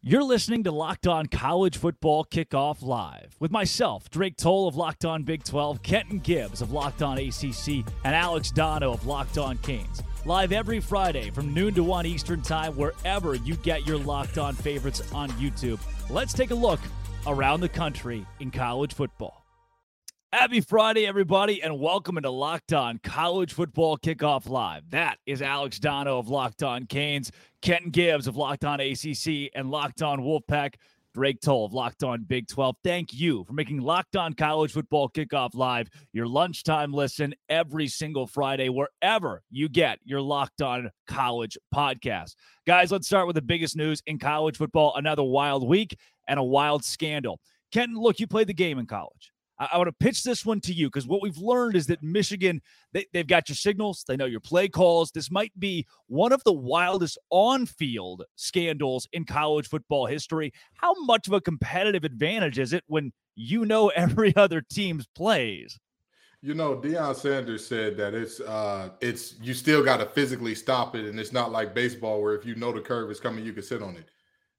You're listening to Locked On College Football Kickoff Live with myself, Drake Toll of Locked On Big 12, Kenton Gibbs of Locked On ACC, and Alex Dono of Locked On Canes. Live every Friday from noon to 1 Eastern Time, wherever you get your Locked On favorites on YouTube. Let's take a look around the country in college football. Happy Friday, everybody, and welcome into Locked On College Football Kickoff Live. That is Alex Dono of Locked On Canes, Kenton Gibbs of Locked On ACC, and Locked On Wolfpack. Drake Toll of Locked On Big 12. Thank you for making Locked On College Football Kickoff Live your lunchtime listen every single Friday, wherever you get your Locked On College podcast. Guys, let's start with the biggest news in college football. Another wild week and a wild scandal. Kenton, look, you played the game in college. I, I want to pitch this one to you because what we've learned is that Michigan, they, they've got your signals, they know your play calls. This might be one of the wildest on field scandals in college football history. How much of a competitive advantage is it when you know every other team's plays? You know, Deion Sanders said that it's uh it's you still got to physically stop it, and it's not like baseball where if you know the curve is coming, you can sit on it.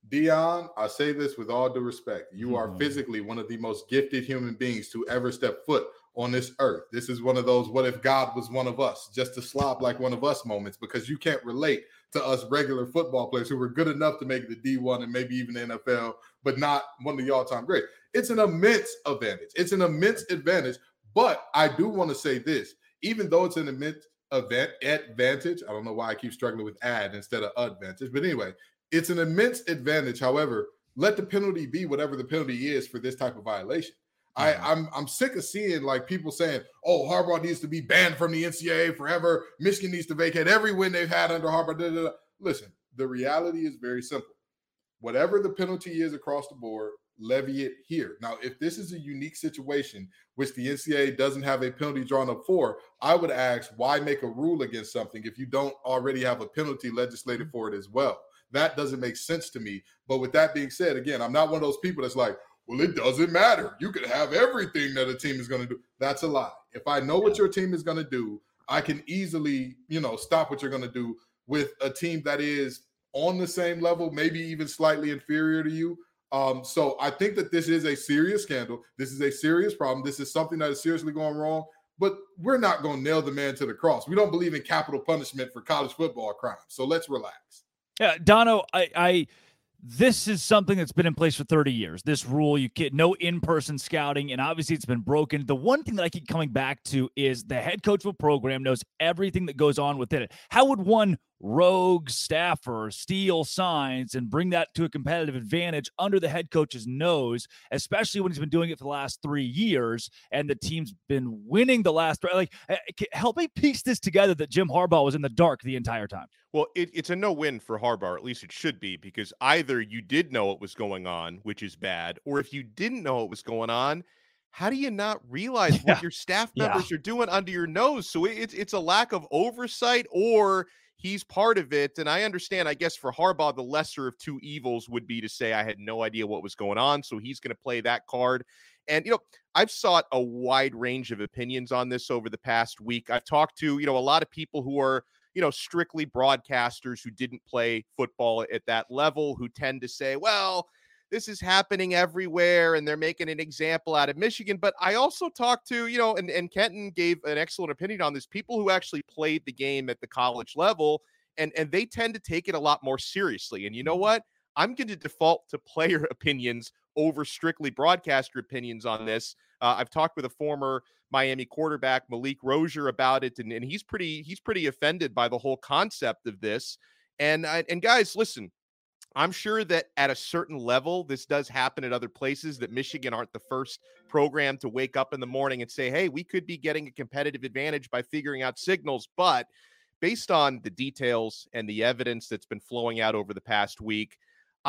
Deion, I say this with all due respect. You are mm-hmm. physically one of the most gifted human beings to ever step foot on this earth. This is one of those what if God was one of us, just to slop like one of us moments because you can't relate to us regular football players who were good enough to make the D1 and maybe even the NFL, but not one of the all-time great. It's an immense advantage. It's an immense advantage. But I do want to say this, even though it's an immense event advantage, I don't know why I keep struggling with ad instead of advantage, but anyway, it's an immense advantage. However, let the penalty be whatever the penalty is for this type of violation. Mm-hmm. I, I'm I'm sick of seeing like people saying, "Oh, Harbaugh needs to be banned from the NCAA forever. Michigan needs to vacate every win they've had under Harbaugh." Da, da, da. Listen, the reality is very simple. Whatever the penalty is across the board, levy it here. Now, if this is a unique situation which the NCAA doesn't have a penalty drawn up for, I would ask why make a rule against something if you don't already have a penalty legislated mm-hmm. for it as well. That doesn't make sense to me. But with that being said, again, I'm not one of those people that's like, well, it doesn't matter. You can have everything that a team is going to do. That's a lie. If I know what your team is going to do, I can easily, you know, stop what you're going to do with a team that is on the same level, maybe even slightly inferior to you. Um, so I think that this is a serious scandal. This is a serious problem. This is something that is seriously going wrong. But we're not going to nail the man to the cross. We don't believe in capital punishment for college football crimes. So let's relax. Yeah, Dono, I, I this is something that's been in place for 30 years. This rule, you get no in-person scouting, and obviously it's been broken. The one thing that I keep coming back to is the head coach of a program knows everything that goes on within it. How would one rogue staffer steal signs and bring that to a competitive advantage under the head coach's nose, especially when he's been doing it for the last three years and the team's been winning the last three. Like, eh, help me piece this together that Jim Harbaugh was in the dark the entire time. Well, it, it's a no win for Harbaugh, at least it should be, because either you did know what was going on, which is bad, or if you didn't know what was going on, how do you not realize yeah. what your staff members yeah. are doing under your nose? So it's it's a lack of oversight, or he's part of it. And I understand, I guess, for Harbaugh, the lesser of two evils would be to say, I had no idea what was going on. So he's going to play that card. And, you know, I've sought a wide range of opinions on this over the past week. I've talked to, you know, a lot of people who are, you know, strictly broadcasters who didn't play football at that level, who tend to say, well, this is happening everywhere and they're making an example out of Michigan. But I also talked to, you know, and, and Kenton gave an excellent opinion on this people who actually played the game at the college level and, and they tend to take it a lot more seriously. And you know what? I'm going to default to player opinions over strictly broadcaster opinions on this. Uh, I've talked with a former Miami quarterback, Malik Rosier, about it, and, and he's pretty he's pretty offended by the whole concept of this. And and guys, listen, I'm sure that at a certain level, this does happen at other places, that Michigan aren't the first program to wake up in the morning and say, hey, we could be getting a competitive advantage by figuring out signals. But based on the details and the evidence that's been flowing out over the past week,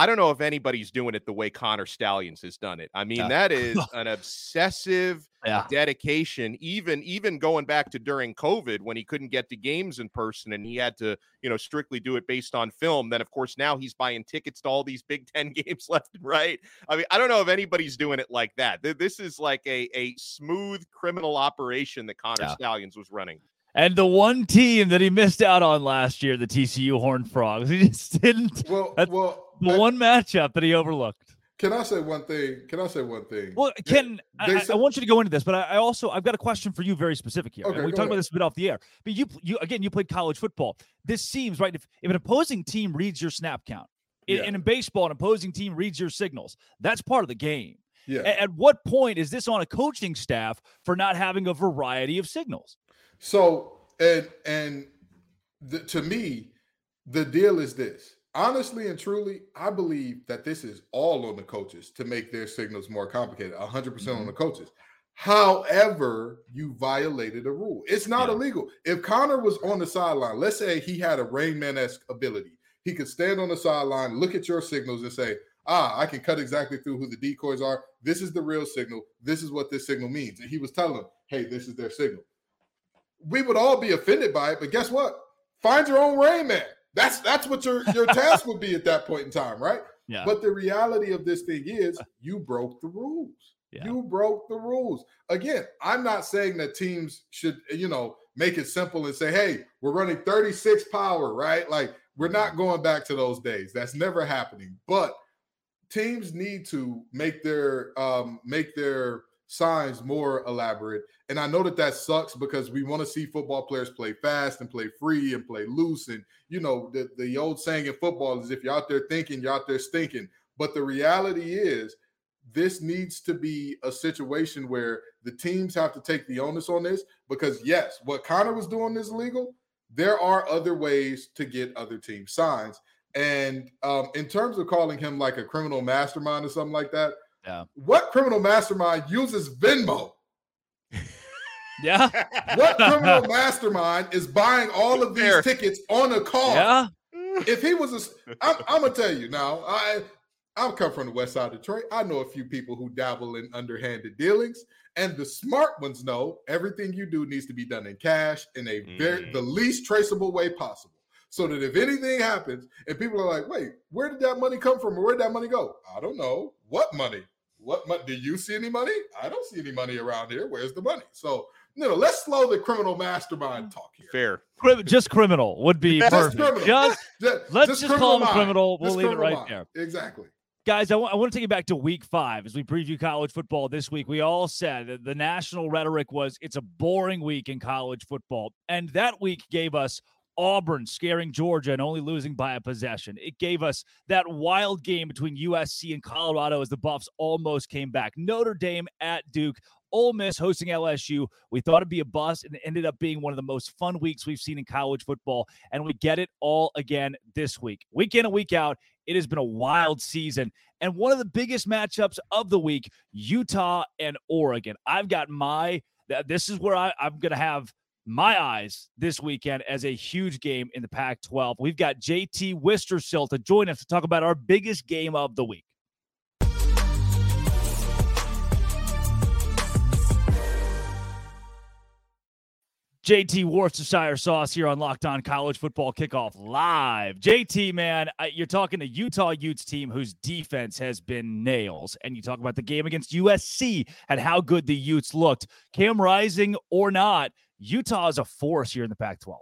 I don't know if anybody's doing it the way Connor Stalions has done it. I mean, yeah. that is an obsessive yeah. dedication. Even even going back to during COVID when he couldn't get to games in person and he had to, you know, strictly do it based on film. Then of course now he's buying tickets to all these Big Ten games left and right. I mean, I don't know if anybody's doing it like that. This is like a a smooth criminal operation that Connor yeah. Stalions was running. And the one team that he missed out on last year, the TCU Horned Frogs, he just didn't. Well, well the one matchup that he overlooked. Can I say one thing? Can I say one thing? Well, Ken, I, said, I, want you to go into this, but I, I, also I've got a question for you, very specific here. Okay, we talked about this a bit off the air, but you you again you played college football. This seems right. If, if an opposing team reads your snap count, yeah. and in baseball, an opposing team reads your signals, that's part of the game. Yeah. At, at what point is this on a coaching staff for not having a variety of signals? So and and the, to me, the deal is this honestly and truly, I believe that this is all on the coaches to make their signals more complicated. 100% mm hmm on the coaches. However, you violated a rule. It's not yeah. illegal. If Connor was on the sideline, let's say he had a Rain Man esque ability, he could stand on the sideline, look at your signals, and say, Ah, I can cut exactly through who the decoys are. This is the real signal. This is what this signal means. And he was telling them, Hey, this is their signal. We would all be offended by it, but guess what? Find your own Rain Man. That's that's what your your task would be at that point in time, right? Yeah. But the reality of this thing is you broke the rules. Yeah. You broke the rules. Again, I'm not saying that teams should, you know, make it simple and say, "Hey, we're running 36 power," right? Like we're not going back to those days. That's never happening. But teams need to make their um make their signs more elaborate. And I know that that sucks because we want to see football players play fast and play free and play loose. And, you know, the, the old saying in football is if you're out there thinking, you're out there stinking. But the reality is, this needs to be a situation where the teams have to take the onus on this because, yes, what Connor was doing is illegal. There are other ways to get other team signs. And um, in terms of calling him like a criminal mastermind or something like that, yeah. What criminal mastermind uses Venmo? yeah. what criminal mastermind is buying all of these Fair. tickets on a card? Yeah. If he was a, I'm, I'm gonna tell you now. I I'm come from the west side of Detroit. I know a few people who dabble in underhanded dealings, and the smart ones know everything you do needs to be done in cash in a very mm. the least traceable way possible so that if anything happens and people are like, wait, where did that money come from or where did that money go? I don't know. What money? What money? Do you see any money? I don't see any money around here. Where's the money? So, you know, let's slow the criminal mastermind mm. talk here. Fair. Just criminal would be just perfect. Criminal. Just, just, let's just, just call him criminal. We'll just leave criminal it right mind. there. Exactly. Guys, I, w- I want to take you back to week five as we preview college football this week. We all said that the national rhetoric was it's a boring week in college football. And that week gave us Auburn scaring Georgia and only losing by a possession. It gave us that wild game between USC and Colorado as the Buffs almost came back. Notre Dame at Duke. Ole Miss hosting LSU. We thought it'd be a bust, and it ended up being one of the most fun weeks we've seen in college football. And we get it all again this week. Week in and week out, it has been a wild season. And one of the biggest matchups of the week Utah and Oregon. I've got my, this is where I, I'm going to have my eyes this weekend as a huge game in the Pac 12. We've got JT Wistrcill to join us to talk about our biggest game of the week. JT Worcestershire sauce here on Locked On College Football Kickoff Live. JT, man, uh, you're talking to Utah Utes team whose defense has been nails, and you talk about the game against USC and how good the Utes looked. Cam Rising or not, Utah is a force here in the Pac 12.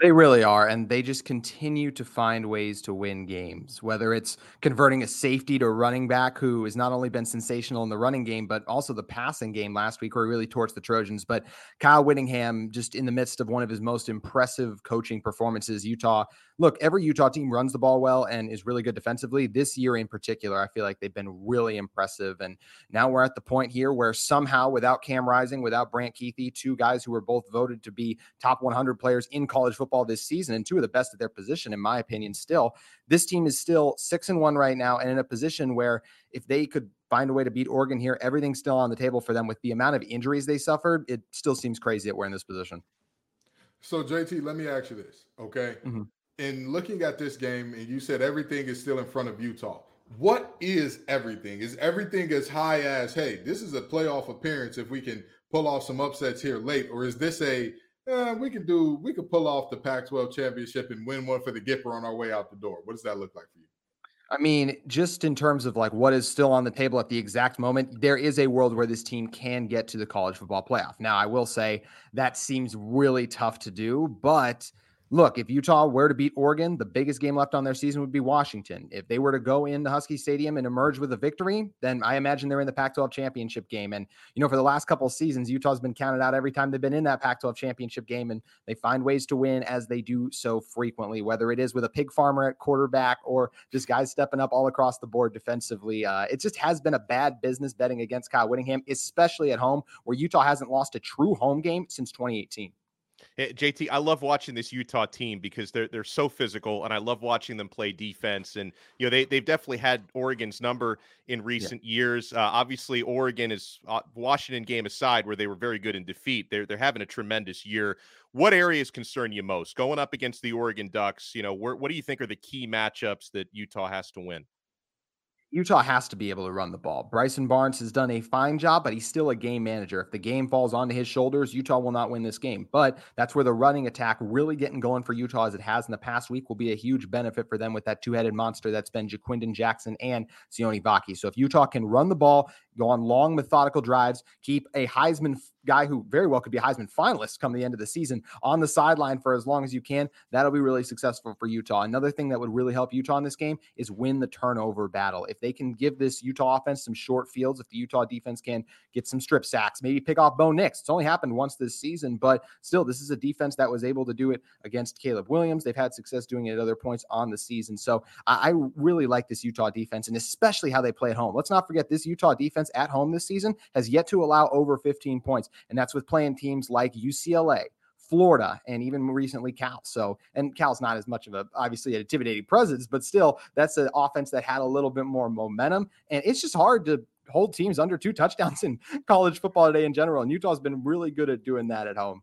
They really are. And they just continue to find ways to win games, whether it's converting a safety to a running back who has not only been sensational in the running game, but also the passing game last week where he really torched the Trojans. But Kyle Whittingham, just in the midst of one of his most impressive coaching performances, Utah look, every Utah team runs the ball well and is really good defensively. This year in particular, I feel like they've been really impressive. And now we're at the point here where somehow, without Cam Rising, without Brant Kuithe, two guys who were both voted to be top 100 players in college football this season and two of the best at their position, in my opinion, still, this team is still six and one right now and in a position where if they could find a way to beat Oregon here, everything's still on the table for them with the amount of injuries they suffered. It still seems crazy that we're in this position. So, JT, let me ask you this, okay? Mm-hmm in looking at this game, and you said everything is still in front of Utah. What is everything? Is everything as high as, hey, this is a playoff appearance if we can pull off some upsets here late, or is this a eh, we can do we could pull off the Pac-12 championship and win one for the Gipper on our way out the door? What does that look like for you? I mean, just in terms of like what is still on the table at the exact moment, there is a world where this team can get to the college football playoff. Now, I will say that seems really tough to do, but look, if Utah were to beat Oregon, the biggest game left on their season would be Washington. If they were to go into Husky Stadium and emerge with a victory, then I imagine they're in the Pac 12 championship game. And, you know, for the last couple seasons, Utah's been counted out every time they've been in that Pac 12 championship game. And they find ways to win as they do so frequently, whether it is with a pig farmer at quarterback or just guys stepping up all across the board defensively. Uh, it just has been a bad business betting against Kyle Whittingham, especially at home, where Utah hasn't lost a true home game since 2018. Hey, JT, I love watching this Utah team because they're they're so physical, and I love watching them play defense. And you know they they've definitely had Oregon's number in recent yeah. years. Uh, obviously, Oregon is uh, Washington game aside, where they were very good in defeat. They're they're having a tremendous year. What areas concern you most going up against the Oregon Ducks? You know, where, what do you think are the key matchups that Utah has to win? Utah has to be able to run the ball. Bryson Barnes has done a fine job, but he's still a game manager. If the game falls onto his shoulders, Utah will not win this game. But that's where the running attack really getting going for Utah as it has in the past week will be a huge benefit for them with that two-headed monster that's been Ja'Quinden Jackson and Sione Vaki. So if Utah can run the ball, go on long methodical drives, keep a Heisman guy who very well could be a Heisman finalist come the end of the season on the sideline for as long as you can. That'll be really successful for Utah. Another thing that would really help Utah in this game is win the turnover battle. If they can give this Utah offense some short fields, if the Utah defense can get some strip sacks, maybe pick off Bo Nix. It's only happened once this season, but still, this is a defense that was able to do it against Caleb Williams. They've had success doing it at other points on the season. So I, I really like this Utah defense and especially how they play at home. Let's not forget this Utah defense at home this season has yet to allow over 15 points and that's with playing teams like UCLA, Florida, and even recently Cal. So, and Cal's not as much of a obviously an intimidating presence, but still, that's an offense that had a little bit more momentum. And it's just hard to hold teams under two touchdowns in college football today in general. And Utah's been really good at doing that at home.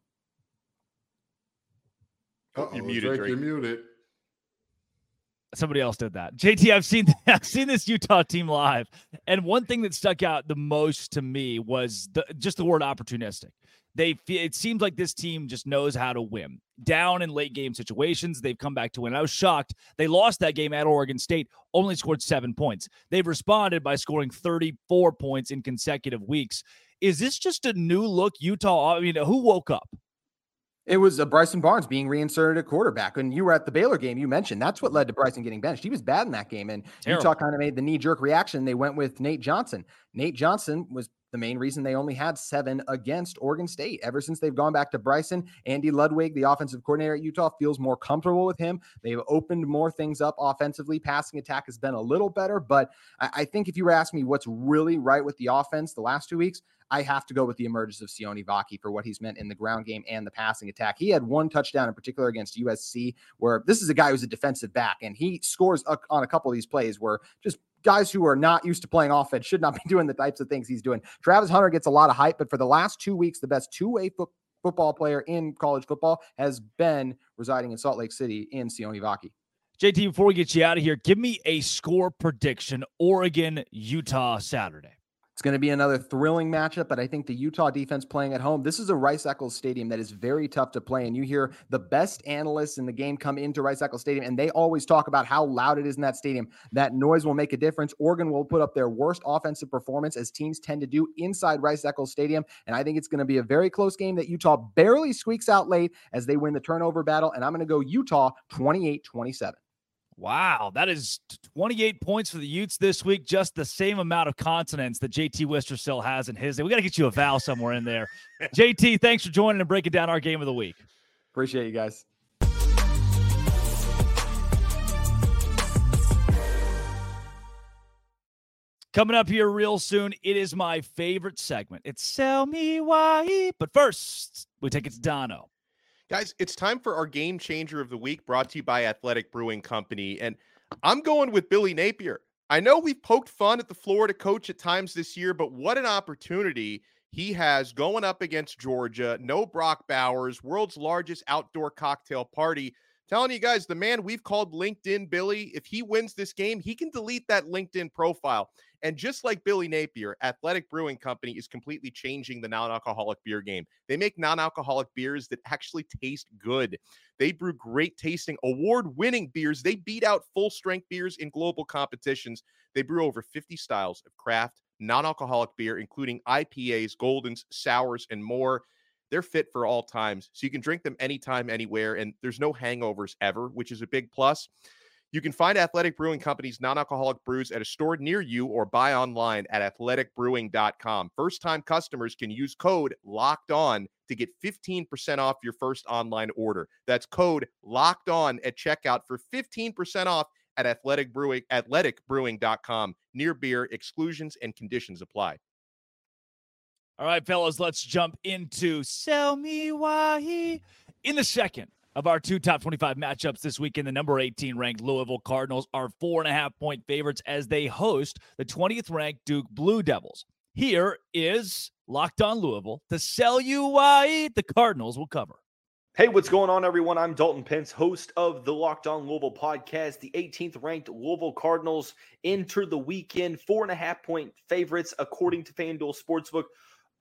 Oh, you're muted. Drake, You're muted. Somebody else did that. JT, I've seen I've seen this Utah team live, and one thing that stuck out the most to me was the, just the word opportunistic. They it seems like this team just knows how to win. Down in late game situations, they've come back to win. I was shocked they lost that game at Oregon State, only scored seven points. They've responded by scoring 34 points in consecutive weeks. Is this just a new look Utah? I mean, who woke up? It was uh, Bryson Barnes being reinserted at quarterback. And you were at the Baylor game, you mentioned that's what led to Bryson getting benched. He was bad in that game. And Terrible. Utah kind of made the knee jerk reaction. They went with Nate Johnson. Nate Johnson was the main reason they only had seven against Oregon State. Ever since they've gone back to Bryson, Andy Ludwig, the offensive coordinator at Utah, feels more comfortable with him. They've opened more things up offensively. Passing attack has been a little better, but I, I think if you were asking me what's really right with the offense the last two weeks, I have to go with the emergence of Sione Vaki for what he's meant in the ground game and the passing attack. He had one touchdown in particular against USC, where this is a guy who's a defensive back, and he scores a, on a couple of these plays where just guys who are not used to playing offense should not be doing the types of things he's doing. Travis Hunter gets a lot of hype, but for the last two weeks, the best two way fo- football player in college football has been residing in Salt Lake City in Sione Vaki. JT, before we get you out of here, give me a score prediction Oregon, Utah Saturday. It's going to be another thrilling matchup, but I think the Utah defense playing at home, this is a Rice Eccles Stadium that is very tough to play. And you hear the best analysts in the game come into Rice Eccles Stadium, and they always talk about how loud it is in that stadium. That noise will make a difference. Oregon will put up their worst offensive performance, as teams tend to do inside Rice Eccles Stadium. And I think it's going to be a very close game that Utah barely squeaks out late as they win the turnover battle. And I'm going to go Utah 28 27. Wow, that is 28 points for the Utes this week. Just the same amount of consonants that JT Wistrcill has in his. We got to get you a vowel somewhere in there. JT, thanks for joining and breaking down our game of the week. Appreciate you guys. Coming up here real soon, it is my favorite segment. It's Sell Me Why. But first, we take it to Dono. Guys, it's time for our game changer of the week brought to you by Athletic Brewing Company. And I'm going with Billy Napier. I know we've poked fun at the Florida coach at times this year, but what an opportunity he has going up against Georgia. No Brock Bowers, world's largest outdoor cocktail party. Telling you guys, the man we've called LinkedIn Billy, if he wins this game, he can delete that LinkedIn profile. And just like Billy Napier, Athletic Brewing Company is completely changing the non alcoholic beer game. They make non alcoholic beers that actually taste good. They brew great tasting, award winning beers. They beat out full strength beers in global competitions. They brew over 50 styles of craft non alcoholic beer, including IPAs, Goldens, Sours, and more. they're fit for all times. So you can drink them anytime, anywhere, and there's no hangovers ever, which is a big plus. You can find Athletic Brewing Company's non alcoholic brews at a store near you or buy online at athleticbrewing.com. First time customers can use code locked on to get 15% off your first online order. That's code locked on at checkout for 15% off at athletic brewing athleticbrewing.com. Near beer exclusions and conditions apply. All right, fellas, let's jump into Sell Me Why in the second of our two top 25 matchups this weekend. The number 18 ranked Louisville Cardinals are four and a half point favorites as they host the 20th ranked Duke Blue Devils. Here is Locked On Louisville to sell you why the Cardinals will cover. Hey, what's going on, everyone? I'm Dalton Pence, host of the Locked On Louisville podcast. The 18th ranked Louisville Cardinals enter the weekend four and a half point favorites, according to FanDuel Sportsbook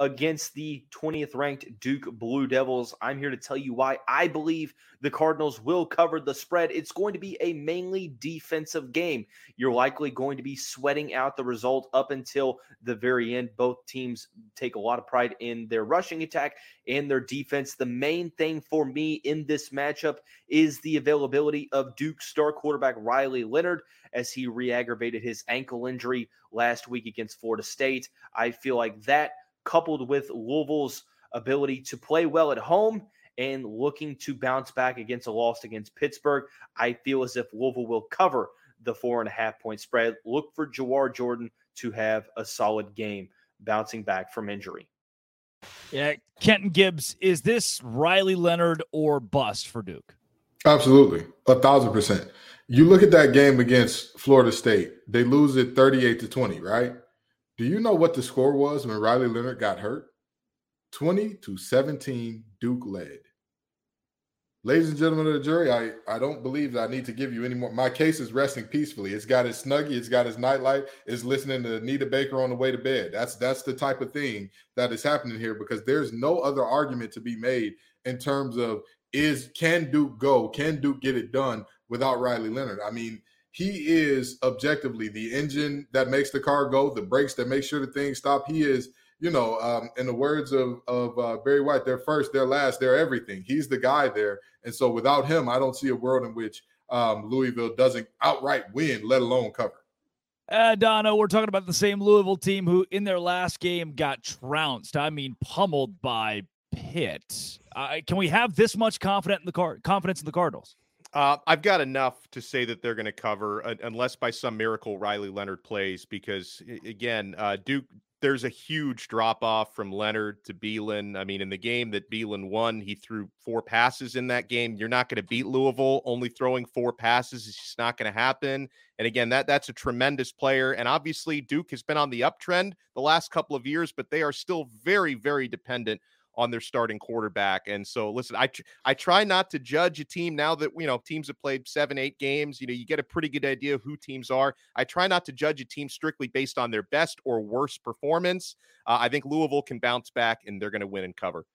against the 20th ranked Duke Blue Devils. I'm here to tell you why I believe the Cardinals will cover the spread. It's going to be a mainly defensive game. You're likely going to be sweating out the result up until the very end. Both teams take a lot of pride in their rushing attack and their defense. The main thing for me in this matchup is the availability of Duke star quarterback Riley Leonard as he re aggravated his ankle injury last week against Florida State. I feel like that coupled with Louisville's ability to play well at home and looking to bounce back against a loss against Pittsburgh, I feel as if Louisville will cover the four and a half point spread. Look for Jawhar Jordan to have a solid game bouncing back from injury. Yeah, Kenton Gibbs, is this Riley Leonard or bust for Duke? Absolutely, a thousand percent. You look at that game against Florida State, they lose it 38 to 20, right? Do you know what the score was when Riley Leonard got hurt? 20 to 17, Duke led. Ladies and gentlemen of the jury, I, I don't believe that I need to give you any more. My case is resting peacefully. It's got its snuggie, it's got its nightlight, it's listening to Anita Baker on the way to bed. That's that's the type of thing that is happening here because there's no other argument to be made in terms of is can Duke go? Can Duke get it done without Riley Leonard? I mean, he is objectively the engine that makes the car go, the brakes that make sure the thing stop. He is, you know, um, in the words of of uh, Barry White, they're first, they're last, they're everything. He's the guy there, and so without him, I don't see a world in which um, Louisville doesn't outright win, let alone cover. Uh, Dono, we're talking about the same Louisville team who, in their last game, got trounced. I mean, pummeled by Pitt. Uh, can we have this much confidence in the car confidence in the Cardinals? Uh, I've got enough to say that they're going to cover, uh, unless by some miracle Riley Leonard plays, because again, uh, Duke. There's a huge drop off from Leonard to Belin. I mean, in the game that Belin won, he threw four passes in that game. You're not going to beat Louisville only throwing four passes. It's just not going to happen. And again, that that's a tremendous player. And obviously, Duke has been on the uptrend the last couple of years, but they are still very, very dependent on their starting quarterback. And so, listen, I tr- I try not to judge a team now that you know teams have played seven, eight games. You know, you get a pretty good idea of who teams are. I try not to judge a team strictly based on their best or worst performance. Uh, I think Louisville can bounce back, and they're going to win and cover.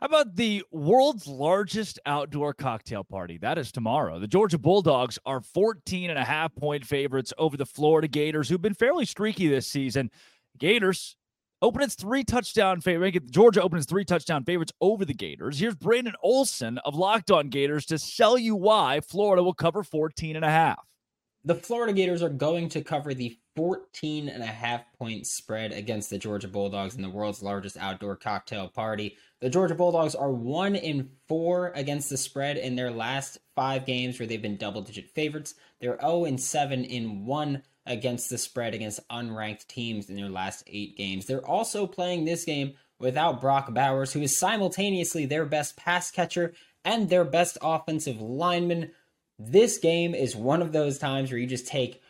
How about the world's largest outdoor cocktail party? That is tomorrow. The Georgia Bulldogs are 14 and a half point favorites over the Florida Gators, who've been fairly streaky this season. Gators open its three touchdown favorite. Georgia opens three touchdown favorites over the Gators. Here's Brandon Olson of Locked On Gators to sell you why Florida will cover 14 and a half. The Florida Gators are going to cover the 14 and a half point spread against the Georgia Bulldogs in the world's largest outdoor cocktail party. The Georgia Bulldogs are 1 in 4 against the spread in their last 5 games where they've been double digit favorites. They're 0 and 7 in 1 against the spread against unranked teams in their last eight games. They're also playing this game without Brock Bowers, who is simultaneously their best pass catcher and their best offensive lineman. This game is one of those times where you just take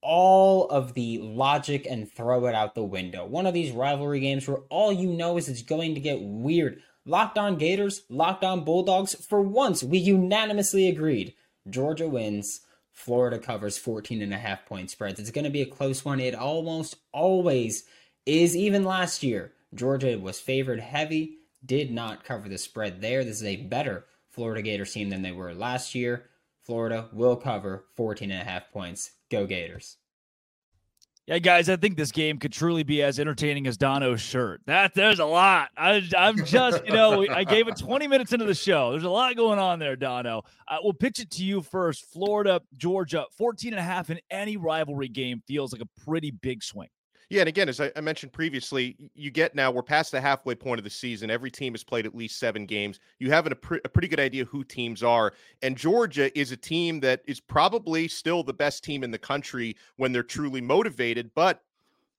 all of the logic and throw it out the window. One of these rivalry games where all you know is it's going to get weird. Locked on Gators, locked on Bulldogs. For once, we unanimously agreed. Georgia wins. Florida covers 14 and a half point spreads. It's going to be a close one. It almost always is. Even last year, Georgia was favored heavy, did not cover the spread there. This is a better Florida Gators team than they were last year. Florida will cover 14 and a half points. Go Gators. Yeah, guys, I think this game could truly be as entertaining as Dono's shirt. That there's a lot. I, am just, you know, I gave it 20 minutes into the show. There's a lot going on there, Dono. Uh, we'll pitch it to you first. Florida, Georgia, 14 and a half in any rivalry game feels like a pretty big swing. Yeah, and again, as I, mentioned previously, you get now we're past the halfway point of the season. Every team has played at least seven games. You have a, pre- a pretty good idea who teams are, and Georgia is a team that is probably still the best team in the country when they're truly motivated, but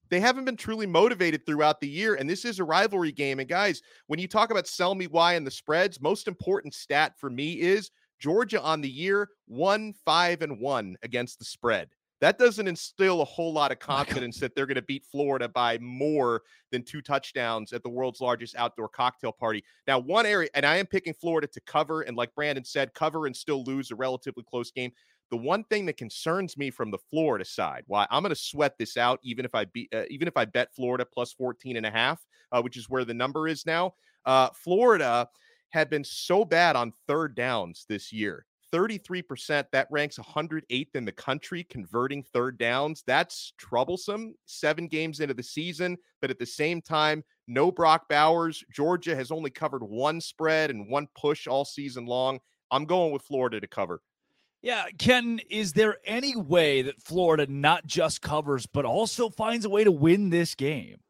they haven't been truly motivated throughout the year. And this is a rivalry game. And guys, when you talk about sell me why and the spreads, most important stat for me is Georgia on the year one five and one against the spread that doesn't instill a whole lot of confidence that they're going to beat Florida by more than two touchdowns at the world's largest outdoor cocktail party. Now, one area, and I am picking Florida to cover, and like Brandon said, cover and still lose a relatively close game. The one thing that concerns me from the Florida side, why I'm going to sweat this out, even if I be, uh, even if I bet Florida plus 14 and a half, uh, which is where the number is now. Uh, Florida had been so bad on third downs this year 33%. That ranks 108th in the country converting third downs. That's troublesome. Seven games into the season, but at the same time, no Brock Bowers. Georgia has only covered one spread and one push all season long. I'm going with Florida to cover. Yeah, Ken, is there any way that Florida not just covers, but also finds a way to win this game?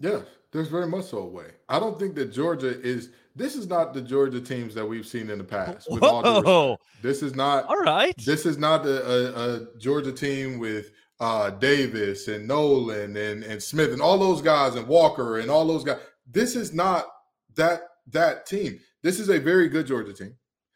Yes, there's very much so a way. I don't think that Georgia is this is not the Georgia teams that we've seen in the past. With all this is not all right. This is not a, a, a Georgia team with uh, Davis and Nolan and, and Smith and all those guys and Walker and all those guys. This is not that that team. This is a very good Georgia team.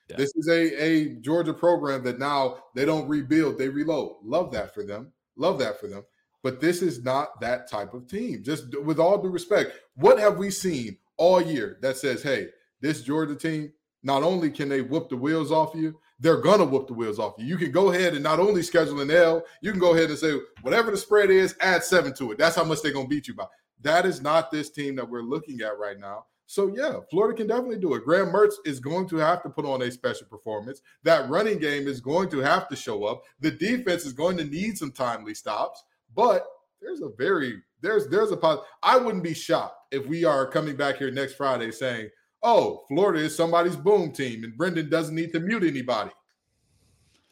Yeah. This is a, a Georgia program that now they don't rebuild, they reload. Love that for them. Love that for them. But this is not that type of team. Just with all due respect, what have we seen all year that says, hey, this Georgia team, not only can they whoop the wheels off you, they're gonna whoop the wheels off you. You can go ahead and not only schedule an L, you can go ahead and say whatever the spread is, add seven to it. That's how much they're gonna beat you by. That is not this team that we're looking at right now. So yeah, Florida can definitely do it. Graham Mertz is going to have to put on a special performance. That running game is going to have to show up. The defense is going to need some timely stops, but there's a very there's there's a pos- I wouldn't be shocked if we are coming back here next Friday saying, "Oh, Florida is somebody's boom team, and Brendan doesn't need to mute anybody."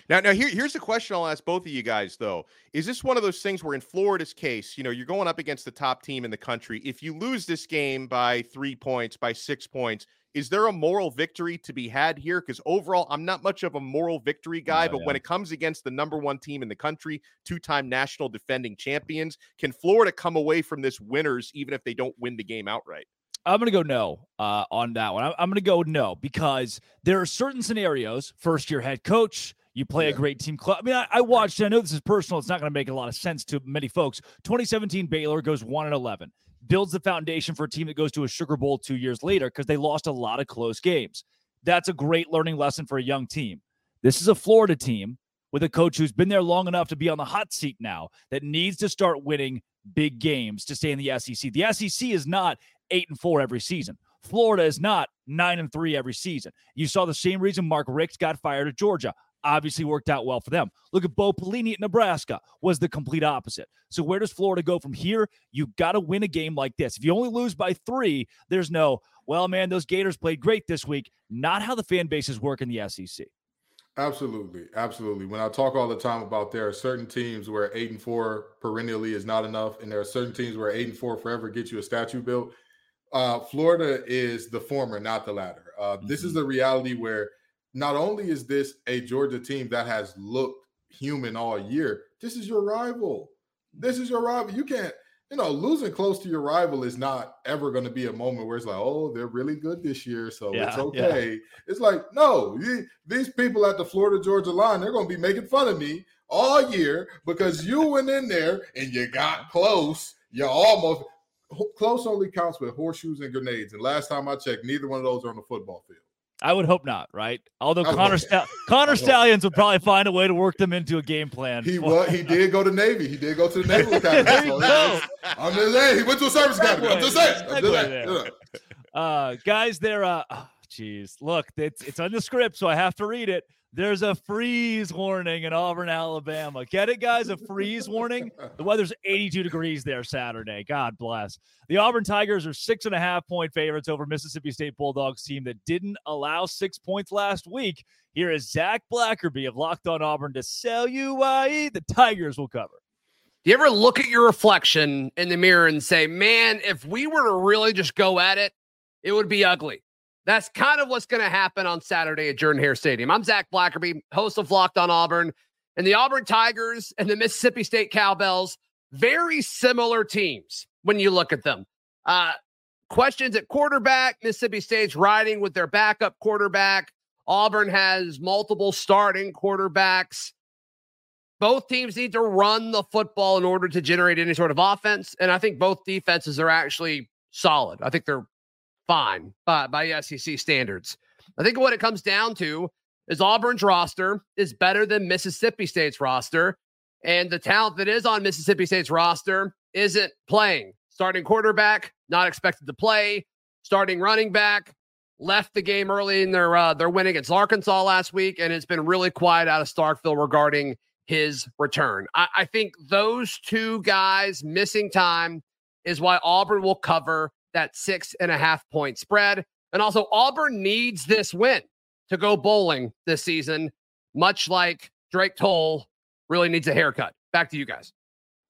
Now, now here, here's a question I'll ask both of you guys though. Is this one of those things where in Florida's case, you know, you're going up against the top team in the country. If you lose this game by three points, by six points, is there a moral victory to be had here? Because overall, I'm not much of a moral victory guy, oh, but yeah. when it comes against the number one team in the country, two time national defending champions, can Florida come away from this winners even if they don't win the game outright? I'm going to go no uh, on that one. I'm going to go no because there are certain scenarios, first year head coach, you play yeah. a great team club. I mean, I, I, watched, I know this is personal. It's not going to make a lot of sense to many folks. 2017 Baylor goes 1 and 11 builds the foundation for a team that goes to a Sugar Bowl two years later because they lost a lot of close games. That's a great learning lesson for a young team. This is a Florida team with a coach who's been there long enough to be on the hot seat now that needs to start winning big games to stay in the SEC. The SEC is not eight and four every season. Florida is not nine and three every season. You saw the same reason Mark Richt got fired at Georgia obviously worked out well for them. Look at Bo Pelini at Nebraska was the complete opposite. So where does Florida go from here? You got to win a game like this. If you only lose by three, there's no, well, man, those Gators played great this week. Not how the fan bases work in the SEC. Absolutely, absolutely. When I talk all the time about there are certain teams where eight and four perennially is not enough, and there are certain teams where eight and four forever get you a statue built. Uh, Florida is the former, not the latter. Uh, mm-hmm. This is mm-hmm. the reality where not only is this a Georgia team that has looked human all year, this is your rival. This is your rival. You can't, you know, losing close to your rival is not ever going to be a moment where it's like, oh, they're really good this year, so yeah, it's okay. Yeah. It's like, no, these people at the Florida Georgia line, they're going to be making fun of me all year because you went in there and you got close. You almost close only counts with horseshoes and grenades. And last time I checked, neither one of those are on the football field. I would hope not, right? Although Connor Sta- Connor Stalions would probably find a way to work them into a game plan. He was, he did go to Navy. He did go to the Naval Academy. so I'm just saying he went to a service academy. I'm just saying. I'm just saying. Uh, guys, there. Uh, oh, jeez, look, it's it's on the script, so I have to read it. There's a freeze warning in Auburn, Alabama. Get it, guys? A freeze warning. The weather's 82 degrees there Saturday. God bless. The Auburn Tigers are six and a half point favorites over Mississippi State Bulldogs team that didn't allow six points last week. Here is Zach Blackerby of Locked On Auburn to sell you why the Tigers will cover. Do you ever look at your reflection in the mirror and say, man, if we were to really just go at it, it would be ugly? That's kind of what's going to happen on Saturday at Jordan Hare Stadium. I'm Zach Blackerby, host of Locked on Auburn. And the Auburn Tigers and the Mississippi State Cowbells, very similar teams when you look at them. Uh, questions at quarterback. Mississippi State's riding with their backup quarterback. Auburn has multiple starting quarterbacks. Both teams need to run the football in order to generate any sort of offense. And I think both defenses are actually solid. I think they're fine by, by SEC standards. I think what it comes down to is Auburn's roster is better than Mississippi State's roster. And the talent that is on Mississippi State's roster isn't playing. Starting quarterback, not expected to play. Starting running back, left the game early in their uh, their win against Arkansas last week, and it's been really quiet out of Starkville regarding his return. I, I think those two guys missing time is why Auburn will cover that six and a half point spread. And also, Auburn needs this win to go bowling this season, much like Drake Toll really needs a haircut. Back to you guys.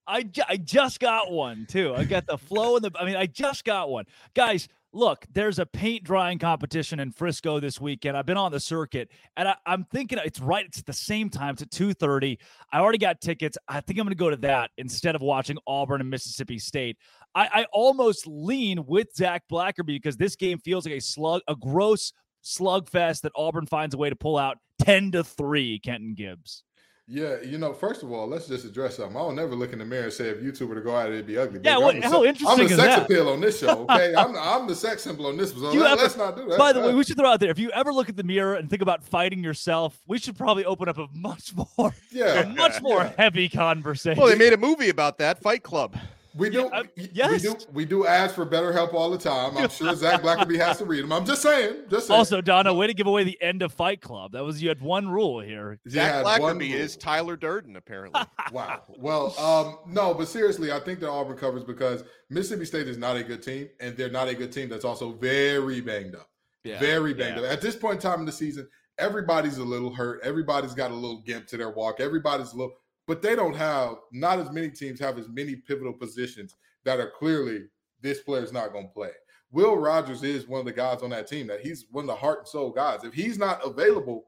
I, ju- I just got one too. I got the flow and the. I mean, I just got one, guys. Look, there's a paint drying competition in Frisco this weekend. I've been on the circuit, and I, am thinking it's right. It's at the same time. It's at two thirty. I already got tickets. I think I'm going to go to that instead of watching Auburn and Mississippi State. I, I almost lean with Zach Blackerby because this game feels like a slug, a gross slugfest that Auburn finds a way to pull out ten to three. Kenton Gibbs. Yeah, you know, first of all, let's just address something. I will never look in the mirror and say if YouTube were to go out, it'd be ugly. Yeah, what, I'm how se- interesting I'm the is sex that? appeal on this show. Okay, I'm, I'm the sex symbol on this. So You let, us not do that. By the way, we should throw out there if you ever look at the mirror and think about fighting yourself, we should probably open up a much more, yeah, a much more yeah. heavy conversation. Well, they made a movie about that, Fight Club. We do, Yeah, uh, we do, we do ask for better help all the time. I'm sure Zach Blackerby has to read them. I'm just saying, just saying. Also, Donna, way to give away the end of Fight Club. That was you had one rule here. Zach had Blackerby is Tyler Durden, apparently. Wow. Well, um, no, but seriously, I think that Auburn covers because Mississippi State is not a good team, and they're not a good team that's also very banged up. very banged yeah. up. At this point in time in the season, everybody's a little hurt. Everybody's got a little gimp to their walk. Everybody's a little, but they don't have. Not as many teams have as many pivotal positions that are clearly this player's not going to play. Will Rogers is one of the guys on that team that he's one of the heart and soul guys. If he's not available,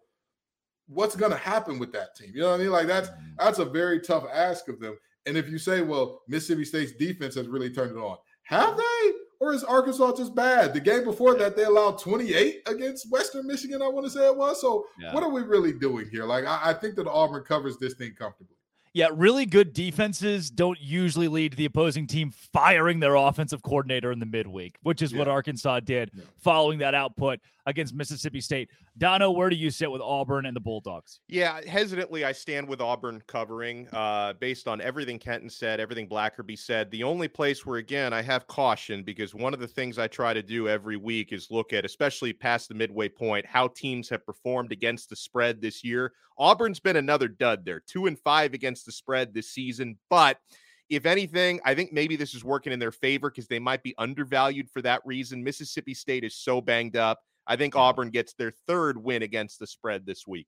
what's going to happen with that team? You know what I mean? Like that's mm-hmm. that's a very tough ask of them. And if you say, well, Mississippi State's defense has really turned it on, have they? Or is Arkansas just bad? The game before that, they allowed 28 against Western Michigan, I want to say it was. So, Yeah. what are we really doing here? Like, I, I think that Auburn covers this thing comfortably. Yeah, really good defenses don't usually lead to the opposing team firing their offensive coordinator in the midweek, which is what Arkansas did Yeah. following that output against Mississippi State. Dono, where do you sit with Auburn and the Bulldogs? Yeah, hesitantly, I stand with Auburn covering uh, based on everything Kenton said, everything Blackerby said. The only place where, again, I have caution because one of the things I try to do every week is look at, especially past the midway point, how teams have performed against the spread this year. Auburn's been another dud there, two and five against the spread this season. But if anything, I think maybe this is working in their favor because they might be undervalued for that reason. Mississippi State is so banged up. I think Auburn gets their third win against the spread this week.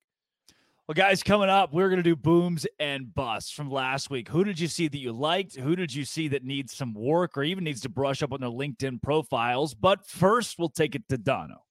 Well, guys, coming up, we're going to do booms and busts from last week. Who did you see that you liked? Who did you see that needs some work or even needs to brush up on their LinkedIn profiles? But first, we'll take it to Dono.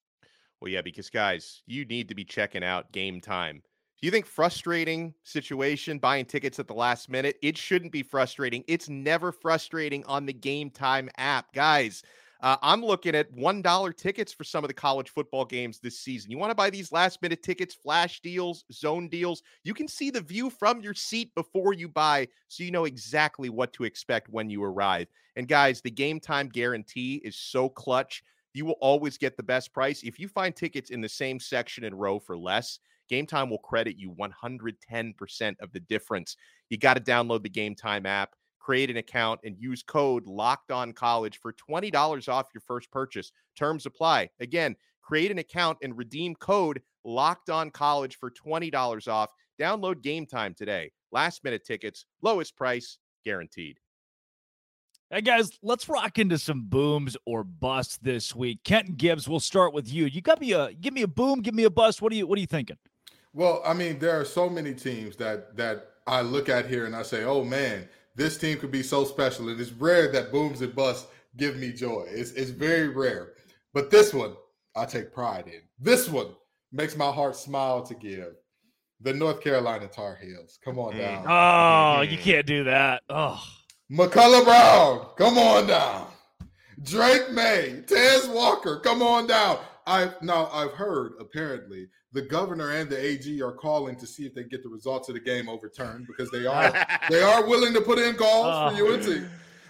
Well, yeah, because guys, you need to be checking out game time. Do you think frustrating situation buying tickets at the last minute? It shouldn't be frustrating. It's never frustrating on the game time app. Guys, uh, I'm looking at $1 tickets for some of the college football games this season. You want to buy these last minute tickets, flash deals, zone deals? You can see the view from your seat before you buy so you know exactly what to expect when you arrive. And guys, the game time guarantee is so clutch you will always get the best price. If you find tickets in the same section and row for less, Game Time will credit you 110% of the difference. You got to download the Game Time app, create an account, and use code Locked On College for $20 off your first purchase. Terms apply. Again, create an account and redeem code Locked On College for $20 off. Download game time today. Last minute tickets, lowest price guaranteed. Hey guys, let's rock into some booms or busts this week. Kenton Gibbs, we'll start with you. You got me a give me a boom, give me a bust. What are you what are you thinking? Well, I mean, there are so many teams that that I look at here and I say, "Oh man, this team could be so special." And it's rare that booms and busts give me joy. It's it's very rare. But this one, I take pride in. This one makes my heart smile to give. The North Carolina Tar Heels. Come on Mm. down. Oh, you Mhm. can't do that. Oh. McCullough Brown, come on down. Drake Maye, Tez Walker, come on down. I now I've heard apparently the governor and the AG are calling to see if they get the results of the game overturned because they are they are willing to put in calls for Oh. UNT.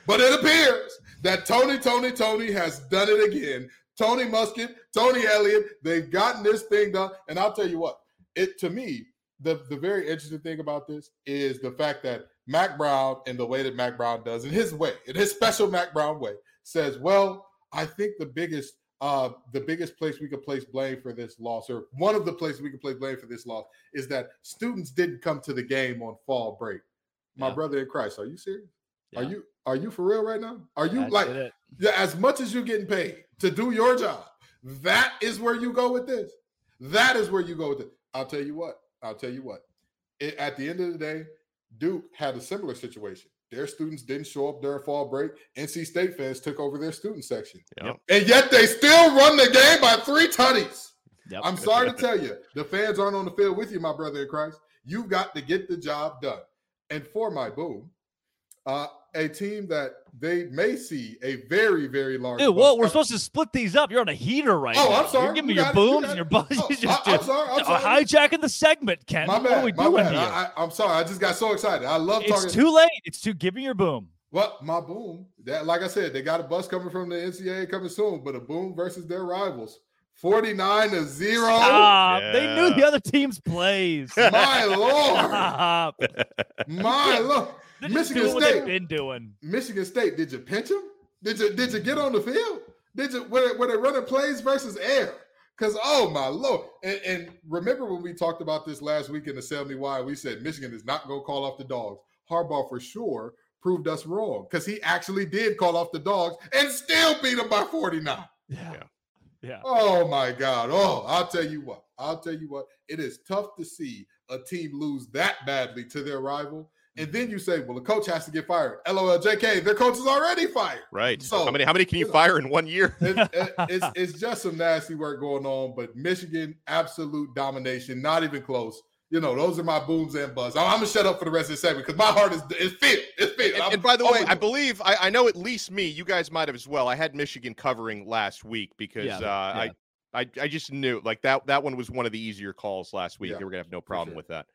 But it appears that Tony, Tony, Tony has done it again. Tony Muskett, Tony Elliott, they've gotten this thing done. And I'll tell you what, it to me, the, the very interesting thing about this is the fact that Mack Brown and the way that Mack Brown does in his way, in his special Mack Brown way, says, Well, I think the biggest uh the biggest place we could place blame for this loss, or one of the places we could place blame for this loss, is that students didn't come to the game on fall break. My Yeah. brother in Christ, are you serious? Are you are you for real right now? Are you That's like yeah, as much as you're getting paid to do your job, that is where you go with this. That is where you go with it. I'll tell you what. I'll tell you what. It, at the end of the day, Duke had a similar situation. Their students didn't show up during fall break. NC State fans took over their student section. Yep. And yet they still run the game by three tutties. Yep. I'm sorry to tell you, the fans aren't on the field with you, my brother in Christ. You've got to get the job done. And for my boom, uh, a team that they may see a very, very large. Dude, well, we're supposed to split these up. You're on a heater right Oh, now. I'm sorry. You're giving me You your got. You booms got and your it. busts. Oh, just, I, am sorry. I'm sorry. hijacking the segment, Ken. My what are we my doing bad. here? I, I, I'm sorry. I just got so excited. I love it's talking. too late. It's too giving your boom. Well, my boom. That, like I said, they got a bus coming from the NCAA coming soon, but a boom versus their rivals, 49 to zero. Stop. They knew the other team's plays. My lord, my lord. They're just Michigan doing what State. been doing. Michigan State. Did you pinch him? Did you did you get on the field? Did you were, were they running plays versus air? Because oh my lord! And, and remember when we talked about this last week in the Sell Me Why? We said Michigan is not going to call off the dogs. Harbaugh for sure proved us wrong because he actually did call off the dogs and still beat them by 49. Yeah. Yeah. Yeah. Oh my God. Oh, I'll tell you what. I'll tell you what. It is tough to see a team lose that badly to their rival. And then you say, well, the coach has to get fired. LOL, JK, their coach is already fired. Right. So- how many how many can you fire in one year? It- it- it's, it's just some nasty work going on, but Michigan, absolute domination, not even close. You know, those are my booms and buzz. I'm, I'm gonna shut up for the rest of the segment because my heart is is filled. It's filled. And, and by the way, I believe I, I know at least me. You guys might have as well. I had Michigan covering last week because Yeah, uh, yeah. I, I I just knew like that that one was one of the easier calls last week. Yeah, they were gonna have no problem sure. with that.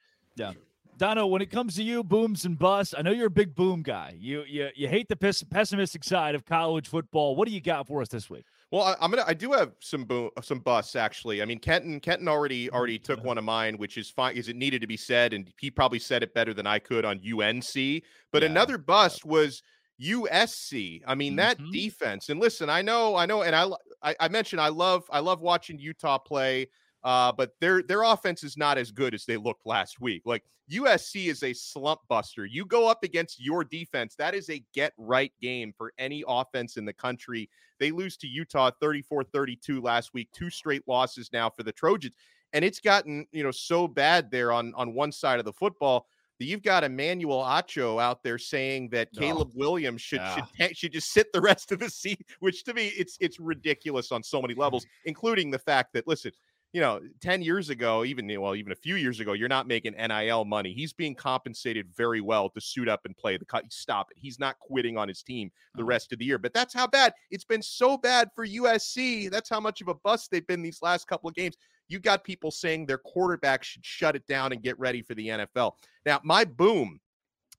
Dono, when it comes to you, booms and busts, I know you're a big boom guy. You you you hate the pes- pessimistic side of college football. What do you got for us this week? Well, I, I'm gonna. I do have some boom, some busts actually. I mean, Kenton, Kenton already already took one of mine, which is fine because it needed to be said, and he probably said it better than I could on UNC. But Yeah, another bust was USC. I mean, that Mhm. defense. And listen, I know, I know, and I, I, I mentioned I love, I love watching Utah play. Uh, but their their offense is not as good as they looked last week. Like USC is a slump buster. You go up against your defense. That is a get right game for any offense in the country. They lose to Utah 34-32 last week, two straight losses now for the Trojans. And it's gotten, you know, so bad there on on one side of the football that you've got Emmanuel Acho out there saying that Oh, Caleb Williams should yeah. should should just sit the rest of the season, which to me it's it's ridiculous on so many levels, including the fact that listen, you know, 10 years ago, even well, even a few years ago, you're not making NIL money. He's being compensated very well to suit up and play the cut. Stop it. He's not quitting on his team the Oh. rest of the year. But that's how bad it's been so bad for USC. That's how much of a bust they've been these last couple of games. You got people saying their quarterback should shut it down and get ready for the NFL. Now, my boom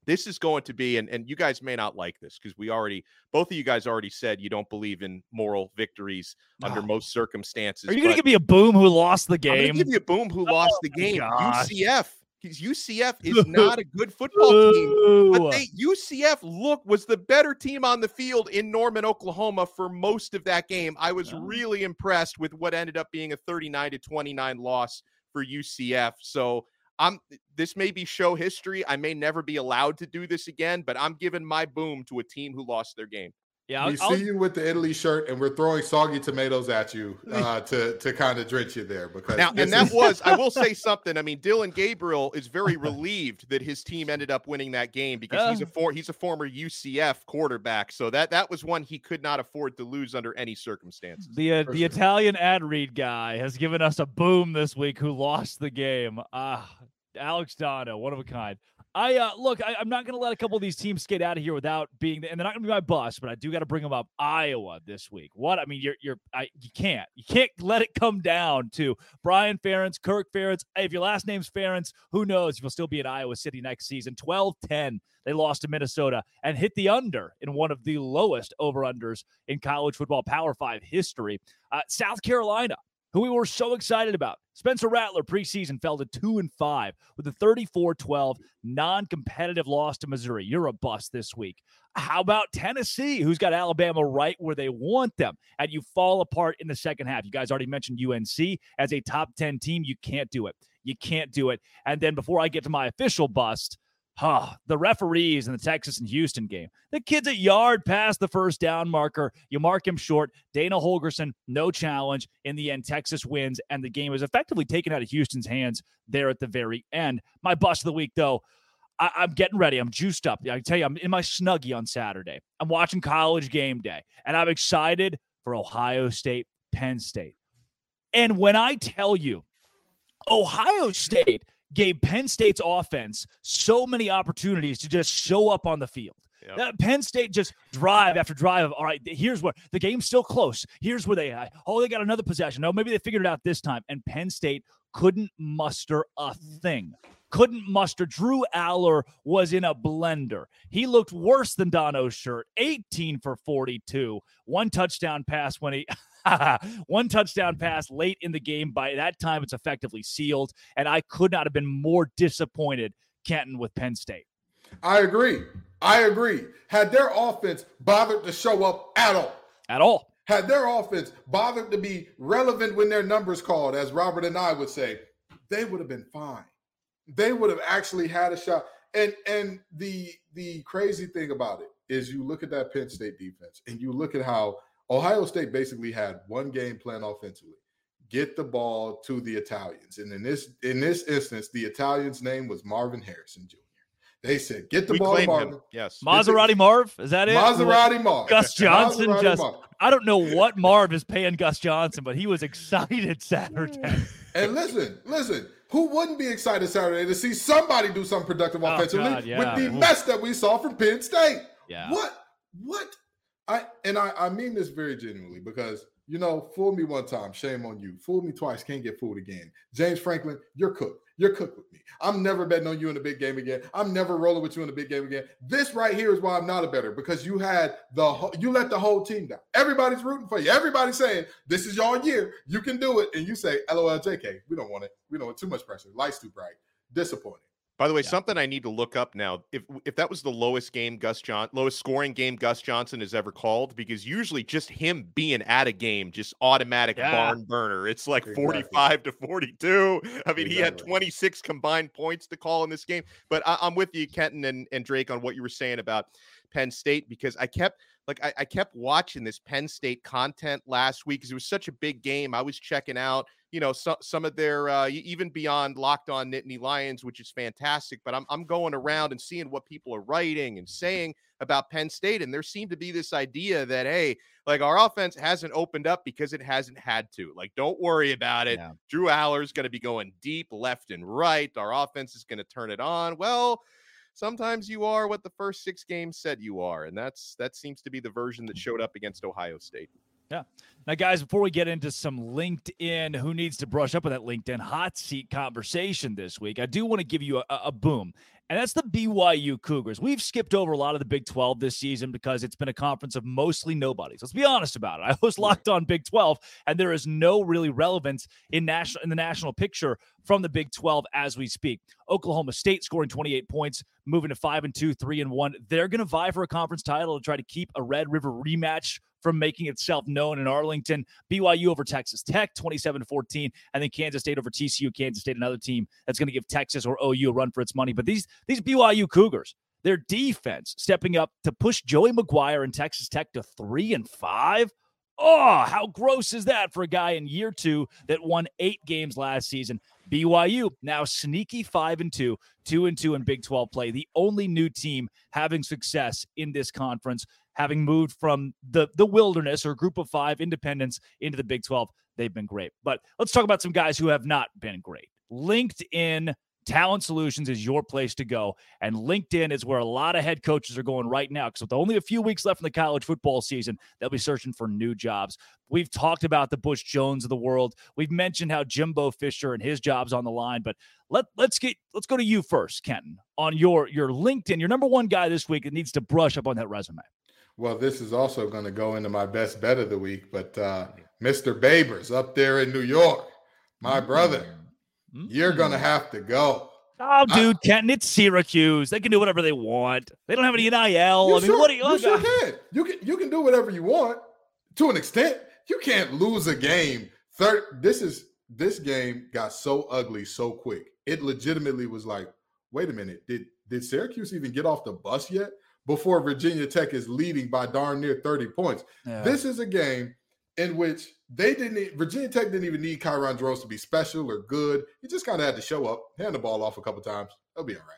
this is going to be and, and you guys may not like this because we already both of you guys already said you don't believe in moral victories under Ah. most circumstances Are you going to give me a boom who lost the I'm gonna game? give you a boom who lost the game gosh. ucf because ucf is not a good football team but they UCF look was the better team on the field in Norman, Oklahoma for most of that game. I was Oh. really impressed with what ended up being a 39 to 29 loss for UCF. So I'm this may be show history. I may never be allowed to do this again, but I'm giving my boom to a team who lost their game. Yeah, we I'll, see you with the Italy shirt, and we're throwing soggy tomatoes at you uh, to to kind of drench you there. Because now, and that was, I will say something. I mean, Dillon Gabriel is very relieved that his team ended up winning that game because uh, he's a for, he's a former UCF quarterback, so that that was one he could not afford to lose under any circumstances. The uh, the sure. Italian ad read guy has given us a boom this week. Who lost the game? Ah, Alex Dono, one of a kind. I uh, look. I, am not going to let a couple of these teams skate out of here without being, and they're not going to be my bus. But I do got to bring them up. Iowa this week. What I mean, you're you're I, you can't you can't let it come down to Brian Ferentz, Kirk Ferentz. If your last name's Ferentz, who knows if you'll still be in Iowa City next season. 12-10, they lost to Minnesota and hit the under in one of the lowest over unders in college football Power Five history. Uh, South Carolina who we were so excited about. Spencer Rattler preseason fell to 2 and 5 with a 34-12 non-competitive loss to Missouri. You're a bust this week. How about Tennessee, who's got Alabama right where they want them, and you fall apart in the second half? You guys already mentioned UNC as a top 10 team. You can't do it. You can't do it. And then before I get to my official bust, Huh, the referees in the Texas and Houston game. The kid's a yard past the first down marker. You mark him short. Dana Holgorsen, no challenge. In the end, Texas wins, and the game is effectively taken out of Houston's hands there at the very end. My bust of the week, though, I- am getting ready. I'm juiced up. I tell you, I'm in my snuggie on Saturday. I'm watching college game day, and I'm excited for Ohio State, Penn State. And when I tell you, Ohio State – gave Penn State's offense so many opportunities to just show up on the field. Yep. Penn State just drive after drive. of All right, here's where the game's still close. Here's where they uh, oh they got another possession. No, maybe they figured it out this time. And Penn State couldn't muster a thing. Couldn't muster. Drew Allar was in a blender. He looked worse than Dono's shirt. 18 for 42. One touchdown pass when he One touchdown pass late in the game. By that time, it's effectively sealed. And I could not have been more disappointed, Kenton, with Penn State. I agree. I agree. Had their offense bothered to show up at all, at all, had their offense bothered to be relevant when their numbers called, as Robert and I would say, they would have been fine. They would have actually had a shot. And and the the crazy thing about it is you look at that Penn State defense and you look at how Ohio State basically had one game plan offensively. Get the ball to the Italians. And in this in this instance, the Italian's name was Marvin Harrison Jr. They said, get the we ball to Marvin. Him. Yes. Maserati Marv? Is that it? Maserati Marv. Gus Johnson Maserati just Marv. I don't know what Marv is paying Gus Johnson, but he was excited Saturday. Mm. and listen, listen, who wouldn't be excited Saturday to see somebody do something productive oh, offensively God, yeah. with the Ooh. mess that we saw from Penn State? Yeah. What? What? I and I, I mean this very genuinely because you know, fool me one time, shame on you. Fool me twice, can't get fooled again. James Franklin, you're cooked. You're cooked with me. I'm never betting on you in a big game again. I'm never rolling with you in a big game again. This right here is why I'm not a better because you had the you let the whole team down. Everybody's rooting for you. Everybody's saying this is your year. You can do it, and you say, "LOL, JK, we don't want it. We don't want too much pressure. Lights too bright. Disappointing." By the way, yeah. something I need to look up now. If if that was the lowest game Gus John lowest scoring game Gus Johnson has ever called, because usually just him being at a game just automatic yeah. barn burner. It's like exactly. 45 to 42. I mean, exactly. he had 26 combined points to call in this game. But I, am with you, Kenton and, and Drake, on what you were saying about Penn State, because I kept like I, I kept watching this Penn State content last week because it was such a big game. I was checking out you know, so, some of their uh, even beyond locked on Nittany Lions, which is fantastic. But I'm I'm going around and seeing what people are writing and saying about Penn State, and there seemed to be this idea that hey, like our offense hasn't opened up because it hasn't had to. Like, don't worry about it. Yeah. Drew Allar's going to be going deep left and right. Our offense is going to turn it on. Well sometimes you are what the first six games said you are and that's that seems to be the version that showed up against ohio state yeah. Now, guys, before we get into some LinkedIn, who needs to brush up with that LinkedIn hot seat conversation this week, I do want to give you a, a boom. And that's the BYU Cougars. We've skipped over a lot of the Big 12 this season because it's been a conference of mostly nobodies. Let's be honest about it. I was locked on Big 12, and there is no really relevance in national in the national picture from the Big 12 as we speak. Oklahoma State scoring 28 points, moving to 5 and 2, 3 and 1. They're going to vie for a conference title to try to keep a Red River rematch from making itself known in Arlington. BYU over Texas Tech, 27 14, and then Kansas State over TCU. Kansas State, another team that's going to give Texas or OU a run for its money. But these these BYU Cougars, their defense stepping up to push Joey McGuire and Texas Tech to three and five. Oh, how gross is that for a guy in year two that won eight games last season? BYU now sneaky five and two, two and two in Big 12 play. The only new team having success in this conference, having moved from the the wilderness or group of five independents into the Big 12. They've been great. But let's talk about some guys who have not been great. LinkedIn Talent Solutions is your place to go. And LinkedIn is where a lot of head coaches are going right now because with only a few weeks left in the college football season, they'll be searching for new jobs. We've talked about the Butch Jones of the world. We've mentioned how Jimbo Fisher and his job's on the line, but let let's get let's go to you first, Kenton, on your your LinkedIn, your number one guy this week that needs to brush up on that resume. Well, this is also going to go into my best bet of the week, but uh, Mr. Babers up there in New York, my brother. Mm-hmm. You're gonna have to go. Oh, dude, I, Kenton, it's Syracuse. They can do whatever they want. They don't have any NIL. I mean, sure, what do you? You sure can. You can you can do whatever you want to an extent. You can't lose a game. Third, this is this game got so ugly so quick. It legitimately was like, wait a minute, did did Syracuse even get off the bus yet? Before Virginia Tech is leading by darn near 30 points. Yeah. This is a game in which they didn't Virginia Tech didn't even need Kyron Drones to be special or good. He just kind of had to show up, hand the ball off a couple times. They'll be all right.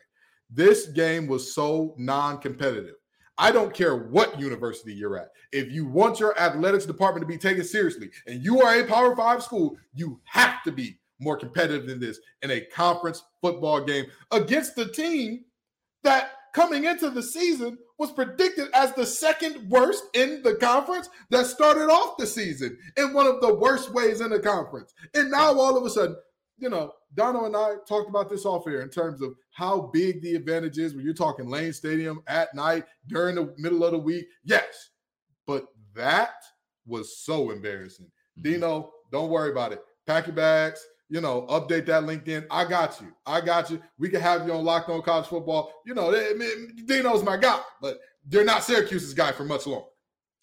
This game was so non-competitive. I don't care what university you're at. If you want your athletics department to be taken seriously and you are a Power 5 school, you have to be more competitive than this in a conference football game against the team that coming into the season was predicted as the second worst in the conference that started off the season in one of the worst ways in the conference. And now all of a sudden, you know, Dono and I talked about this off here in terms of how big the advantage is when you're talking Lane Stadium at night during the middle of the week. Yes, but that was so embarrassing. Mm-hmm. Dino, don't worry about it. Pack your bags you know, update that LinkedIn. I got you. I got you. We can have you on Locked On College Football. You know, I mean, Dino's my guy, but they're not Syracuse's guy for much longer.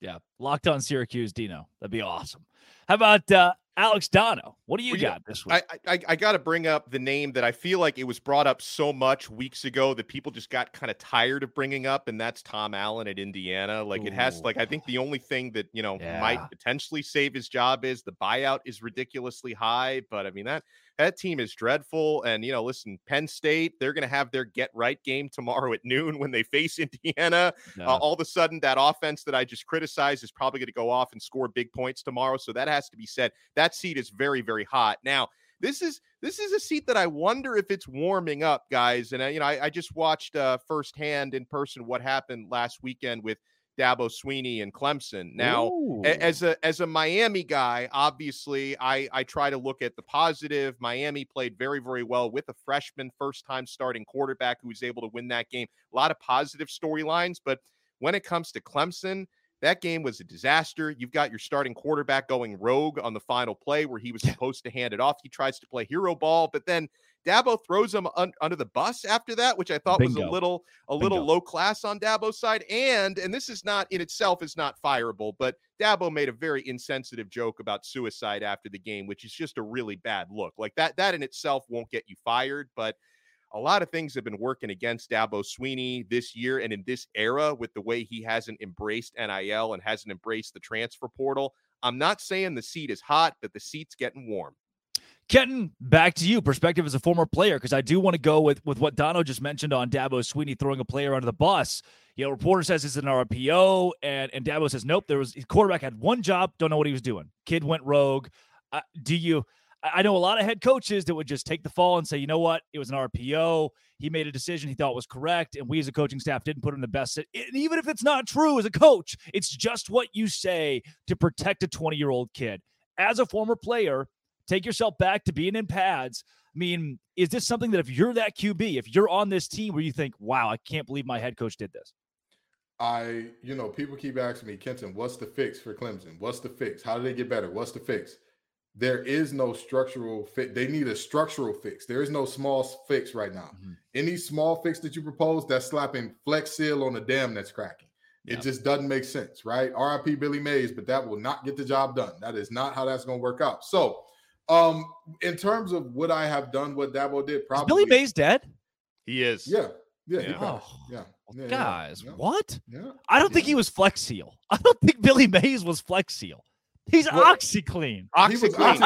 Yeah, Locked On Syracuse, Dino. That'd be awesome. How about uh, Alex Dono? What do you well, got this week? I, I, I got to bring up the name that I feel like it was brought up so much weeks ago that people just got kind of tired of bringing up, and that's Tom Allen at Indiana. Like Ooh. it has, like I think the only thing that you know yeah. might potentially save his job is the buyout is ridiculously high, but I mean that that team is dreadful. And, you know, listen, Penn State, they're going to have their get right game tomorrow at noon when they face Indiana. No. Uh, all of a sudden, that offense that I just criticized is probably going to go off and score big points tomorrow. So that has to be said. That seat is very, very hot. Now, this is this is a seat that I wonder if it's warming up, guys. And uh, you know, I, I just watched uh, firsthand in person what happened last weekend with Dabo Swinney and Clemson. Now, Ooh. as a as a Miami guy, obviously, I I try to look at the positive. Miami played very very well with a freshman, first time starting quarterback who was able to win that game. A lot of positive storylines, but when it comes to Clemson, that game was a disaster. You've got your starting quarterback going rogue on the final play where he was supposed to hand it off. He tries to play hero ball, but then Dabo throws him un- under the bus after that, which I thought Bingo. was a little a little Bingo. low class on Dabo's side. And and this is not in itself is not fireable, but Dabo made a very insensitive joke about suicide after the game, which is just a really bad look. Like that that in itself won't get you fired, but a lot of things have been working against Dabo Swinney this year and in this era with the way he hasn't embraced NIL and hasn't embraced the transfer portal. I'm not saying the seat is hot, but the seat's getting warm. Kenton, back to you. Perspective as a former player, because I do want to go with with what Dono just mentioned on Dabo Swinney throwing a player under the bus. You know, reporter says it's an RPO, and and Dabo says nope. There was quarterback had one job, don't know what he was doing. Kid went rogue. Uh, do you? I know a lot of head coaches that would just take the fall and say, you know what, it was an RPO. He made a decision he thought was correct, and we as a coaching staff didn't put him in the best. And even if it's not true as a coach, it's just what you say to protect a 20 year old kid. As a former player, take yourself back to being in pads. I mean, is this something that if you're that QB, if you're on this team where you think, wow, I can't believe my head coach did this? I, you know, people keep asking me, Kenton, what's the fix for Clemson? What's the fix? How do they get better? What's the fix? there is no structural fit. They need a structural fix. There is no small fix right now. Mm-hmm. Any small fix that you propose, that's slapping flex seal on a dam that's cracking. It just doesn't make sense, right? RIP Billy Mays, but that will not get the job done. That is not how that's going to work out. So, um, in terms of what I have done, what Dabo did, probably is Billy Mays dead. He is. Yeah. Yeah. Yeah. Oh, yeah. yeah. Guys, yeah. what? Yeah. I don't think he was Flex Seal. I don't think Billy Mays was Flex Seal. He's well, OxiClean. OxiClean.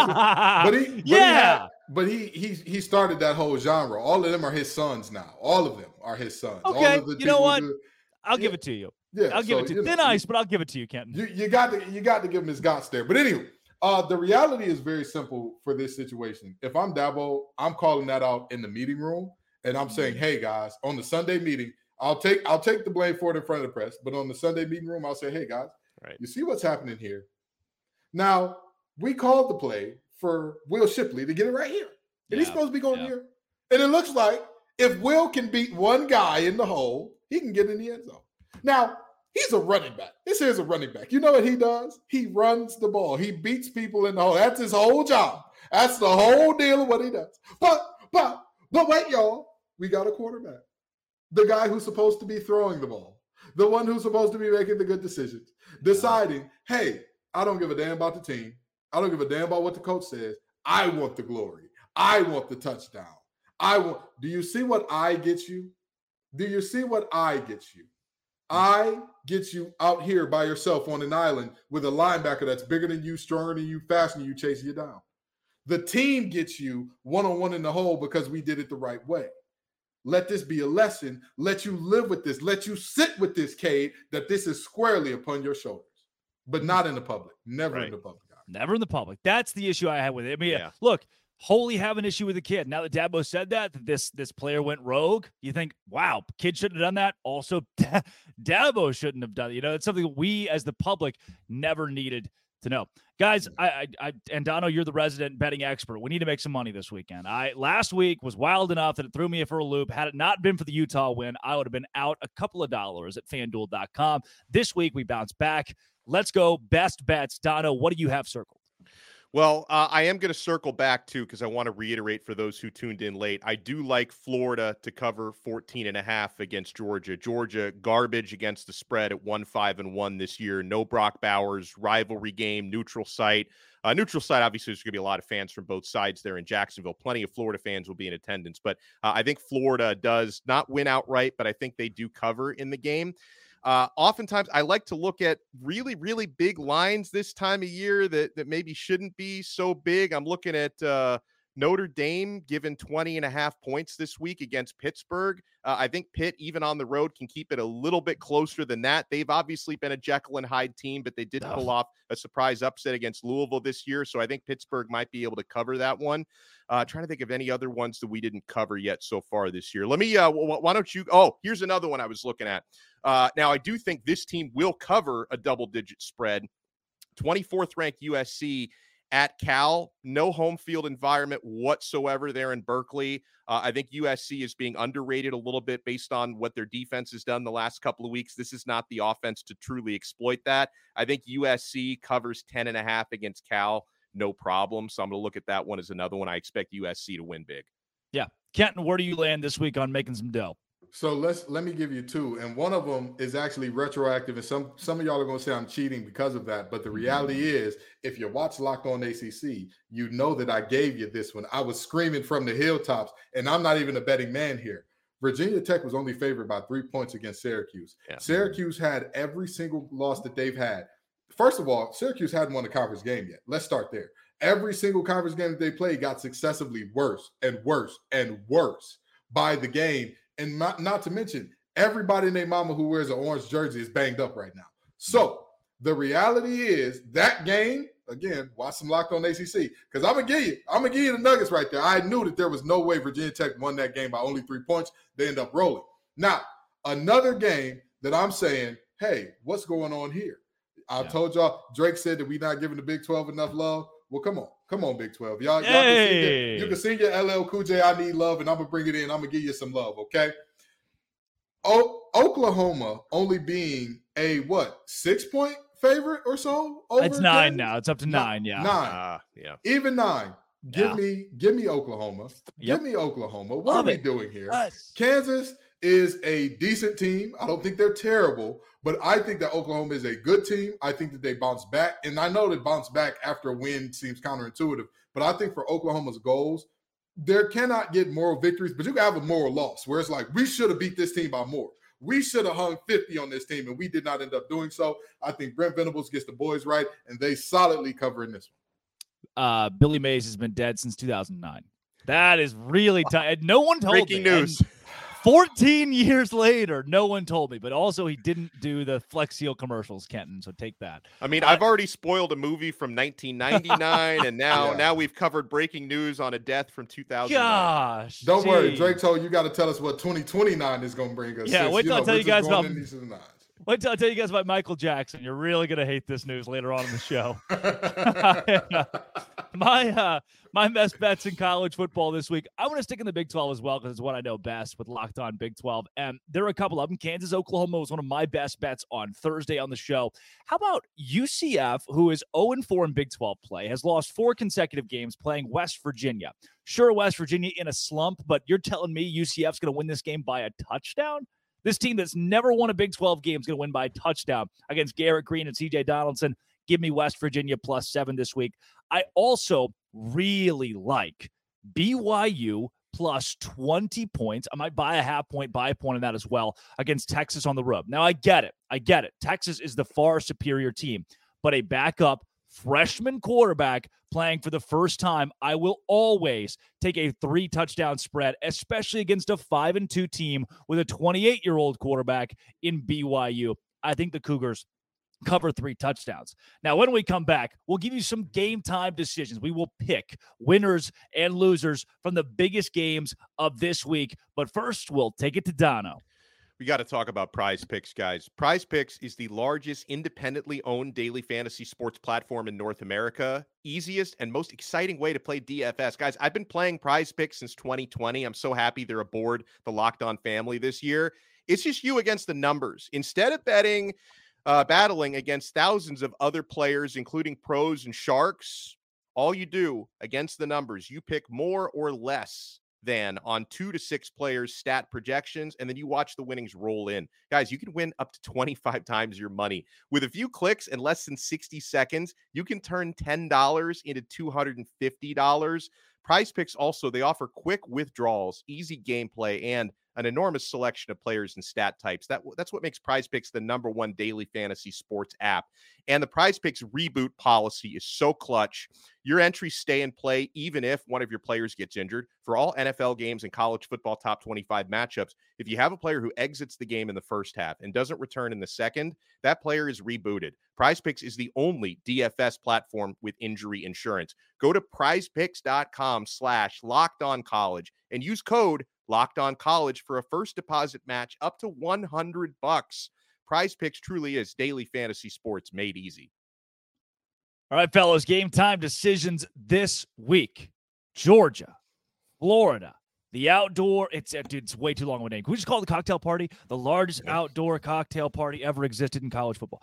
but he, but yeah. He had, but he he he started that whole genre. All of them are his sons now. All of them are his sons. Okay. you know what? Who, I'll yeah. give it to you. Yeah, I'll give so, it to you. Thin know, ice, but I'll give it to you, Kenton. You, you got to you got to give him his guts there. But anyway, uh, the reality is very simple for this situation. If I'm Dabo, I'm calling that out in the meeting room, and I'm saying, mm-hmm. "Hey guys, on the Sunday meeting, I'll take I'll take the blame for it in front of the press, but on the Sunday meeting room, I'll say, "Hey guys, right. you see what's happening here? Now we called the play for Will Shipley to get it right here, and yeah. he's supposed to be going yeah. here, and it looks like if Will can beat one guy in the hole, he can get in the end zone. Now, he's a running back. This here's a running back. You know what he does? He runs the ball. He beats people in the hole. That's his whole job. That's the whole deal of what he does. But, but, but wait, y'all. We got a quarterback. The guy who's supposed to be throwing the ball. The one who's supposed to be making the good decisions. Deciding, hey, I don't give a damn about the team. I don't give a damn about what the coach says. I want the glory. I want the touchdown. I want. Do you see what I get you? Do you see what I get you? I get you out here by yourself on an island with a linebacker that's bigger than you, stronger than you, faster than you, chasing you down. The team gets you one on one in the hole because we did it the right way. Let this be a lesson. Let you live with this. Let you sit with this, Cade, that this is squarely upon your shoulders, but not in the public. Never right. in the public. Never in the public. That's the issue I have with it. I mean, yeah. look, wholly have an issue with the kid. Now that Dabo said that, that this this player went rogue, you think, wow, kid shouldn't have done that. Also, Dabo shouldn't have done it. You know, it's something we as the public never needed to know. Guys, I, I, I and Dono, you're the resident betting expert. We need to make some money this weekend. I last week was wild enough that it threw me for a loop. Had it not been for the Utah win, I would have been out a couple of dollars at fanduel.com. This week we bounce back. Let's go. Best bets. Dono, what do you have circled? Well, uh, I am going to circle back too because I want to reiterate for those who tuned in late. I do like Florida to cover 14 and a half against Georgia. Georgia garbage against the spread at 1 5 and 1 this year. No Brock Bowers, rivalry game, neutral site. Uh, neutral site, obviously, there's going to be a lot of fans from both sides there in Jacksonville. Plenty of Florida fans will be in attendance, but uh, I think Florida does not win outright, but I think they do cover in the game. Uh, oftentimes, I like to look at really, really big lines this time of year that that maybe shouldn't be so big. I'm looking at uh, Notre Dame given 20 and a half points this week against Pittsburgh. Uh, I think Pitt, even on the road, can keep it a little bit closer than that. They've obviously been a Jekyll and Hyde team, but they did pull off a surprise upset against Louisville this year. So I think Pittsburgh might be able to cover that one. Uh, trying to think of any other ones that we didn't cover yet so far this year. Let me, uh, why don't you? Oh, here's another one I was looking at. Uh, now, I do think this team will cover a double digit spread. 24th ranked USC at Cal, no home field environment whatsoever there in Berkeley. Uh, I think USC is being underrated a little bit based on what their defense has done the last couple of weeks. This is not the offense to truly exploit that. I think USC covers 10 and a half against Cal, no problem. So I'm going to look at that one as another one. I expect USC to win big. Yeah. Kenton, where do you land this week on making some dough? So let's let me give you two, and one of them is actually retroactive, and some some of y'all are going to say I'm cheating because of that. But the reality mm-hmm. is, if you watch Locked On ACC, you know that I gave you this one. I was screaming from the hilltops, and I'm not even a betting man here. Virginia Tech was only favored by three points against Syracuse. Yeah. Syracuse had every single loss that they've had. First of all, Syracuse hadn't won a conference game yet. Let's start there. Every single conference game that they played got successively worse and worse and worse by the game and not, not to mention everybody in their mama who wears an orange jersey is banged up right now. So the reality is that game again. Watch some locked on ACC because I'm gonna give you, I'm gonna give you the Nuggets right there. I knew that there was no way Virginia Tech won that game by only three points. They end up rolling. Now another game that I'm saying, hey, what's going on here? I yeah. told y'all Drake said that we not giving the Big 12 enough love. Well, come on, come on, Big 12. Y'all, y'all hey. can you can sing your LL Cool J, I need love, and I'm gonna bring it in. I'm gonna give you some love, okay? O- Oklahoma only being a what six point favorite or so. it's nine Kansas? now. It's up to nine. Yeah. Nine. Ah, yeah. Even nine. Give Yeah. me, give me Oklahoma. Yep. Give me Oklahoma. What Love are we it. doing here? Yes. Kansas is a decent team. I don't think they're terrible, but I think that Oklahoma is a good team. I think that they bounce back. And I know that bounce back after a win seems counterintuitive, but I think for Oklahoma's goals, there cannot get moral victories, but you can have a moral loss where it's like, we should have beat this team by more. We should have hung 50 on this team, and we did not end up doing so. I think Brent Venables gets the boys right, and they solidly cover in this one. Uh, Billy Mays has been dead since 2009. That is really tough. No one told Breaking me. And news. 14 years later, no one told me. But also, he didn't do the Flex Seal commercials, Kenton. So take that. I mean, Uh, I've already spoiled a movie from 1999, and now Yeah. now we've covered breaking news on a death from 2000. Gosh. Don't worry. Drake told you got to tell us what 2029 is going to bring us. Yeah, since, wait till I know, tell you guys about- in these nines. Wait till I tell you guys about Michael Jackson. You're really gonna hate this news later on in the show. my uh my best bets in college football this week. I'm gonna stick in the Big 12 as well because it's what I know best with locked on Big 12. And there are a couple of them. Kansas, Oklahoma was one of my best bets on Thursday on the show. How about UCF, who is 0 4 in Big 12 play, has lost four consecutive games playing West Virginia. Sure, West Virginia in a slump, but you're telling me UCF's gonna win this game by a touchdown? This team that's never won a Big 12 game is going to win by a touchdown against Garrett Greene and CJ Donaldson. Give me West Virginia plus seven this week. I also really like BYU plus 20 points. I might buy a half point, buy a point in that as well against Texas on the road. Now, I get it. I get it. Texas is the far superior team, but a backup freshman quarterback playing for the first time, I will always take a three touchdown spread, especially against a five and two team with a 28 year old quarterback in BYU. I think the Cougars cover three touchdowns. Now, when we come back, we'll give you some game time decisions. We will pick winners and losers from the biggest games of this week. But first, we'll take it to Dono. We got to talk about Prize Picks, guys. Prize Picks is the largest independently owned daily fantasy sports platform in North America. Easiest and most exciting way to play DFS. Guys, I've been playing Prize Picks since 2020. I'm so happy they're aboard the Locked On family this year. It's just you against the numbers. Instead of betting, uh, battling against thousands of other players, including pros and sharks, all you do against the numbers, you pick more or less than on two to six players' stat projections, and then you watch the winnings roll in. Guys, you can win up to 25 times your money. With a few clicks and less than 60 seconds, you can turn $10 into $250. Prize Picks also, they offer quick withdrawals, easy gameplay, and an enormous selection of players and stat types. That that's what makes Prize Picks the number one daily fantasy sports app. And the Prize Picks reboot policy is so clutch. Your entries stay in play even if one of your players gets injured. For all NFL games and college football top 25 matchups, if you have a player who exits the game in the first half and doesn't return in the second, that player is rebooted. Prize Picks is the only DFS platform with injury insurance. Go to prizepicks.com slash locked on college and use code locked on college for a first deposit match up to 100 bucks. Prize Picks truly is daily fantasy sports made easy. All right, fellas, game time decisions this week. Georgia, Florida, the outdoor. It's uh, dude, it's way too long of a name. Can we just call it the cocktail party? The largest outdoor cocktail party ever existed in college football.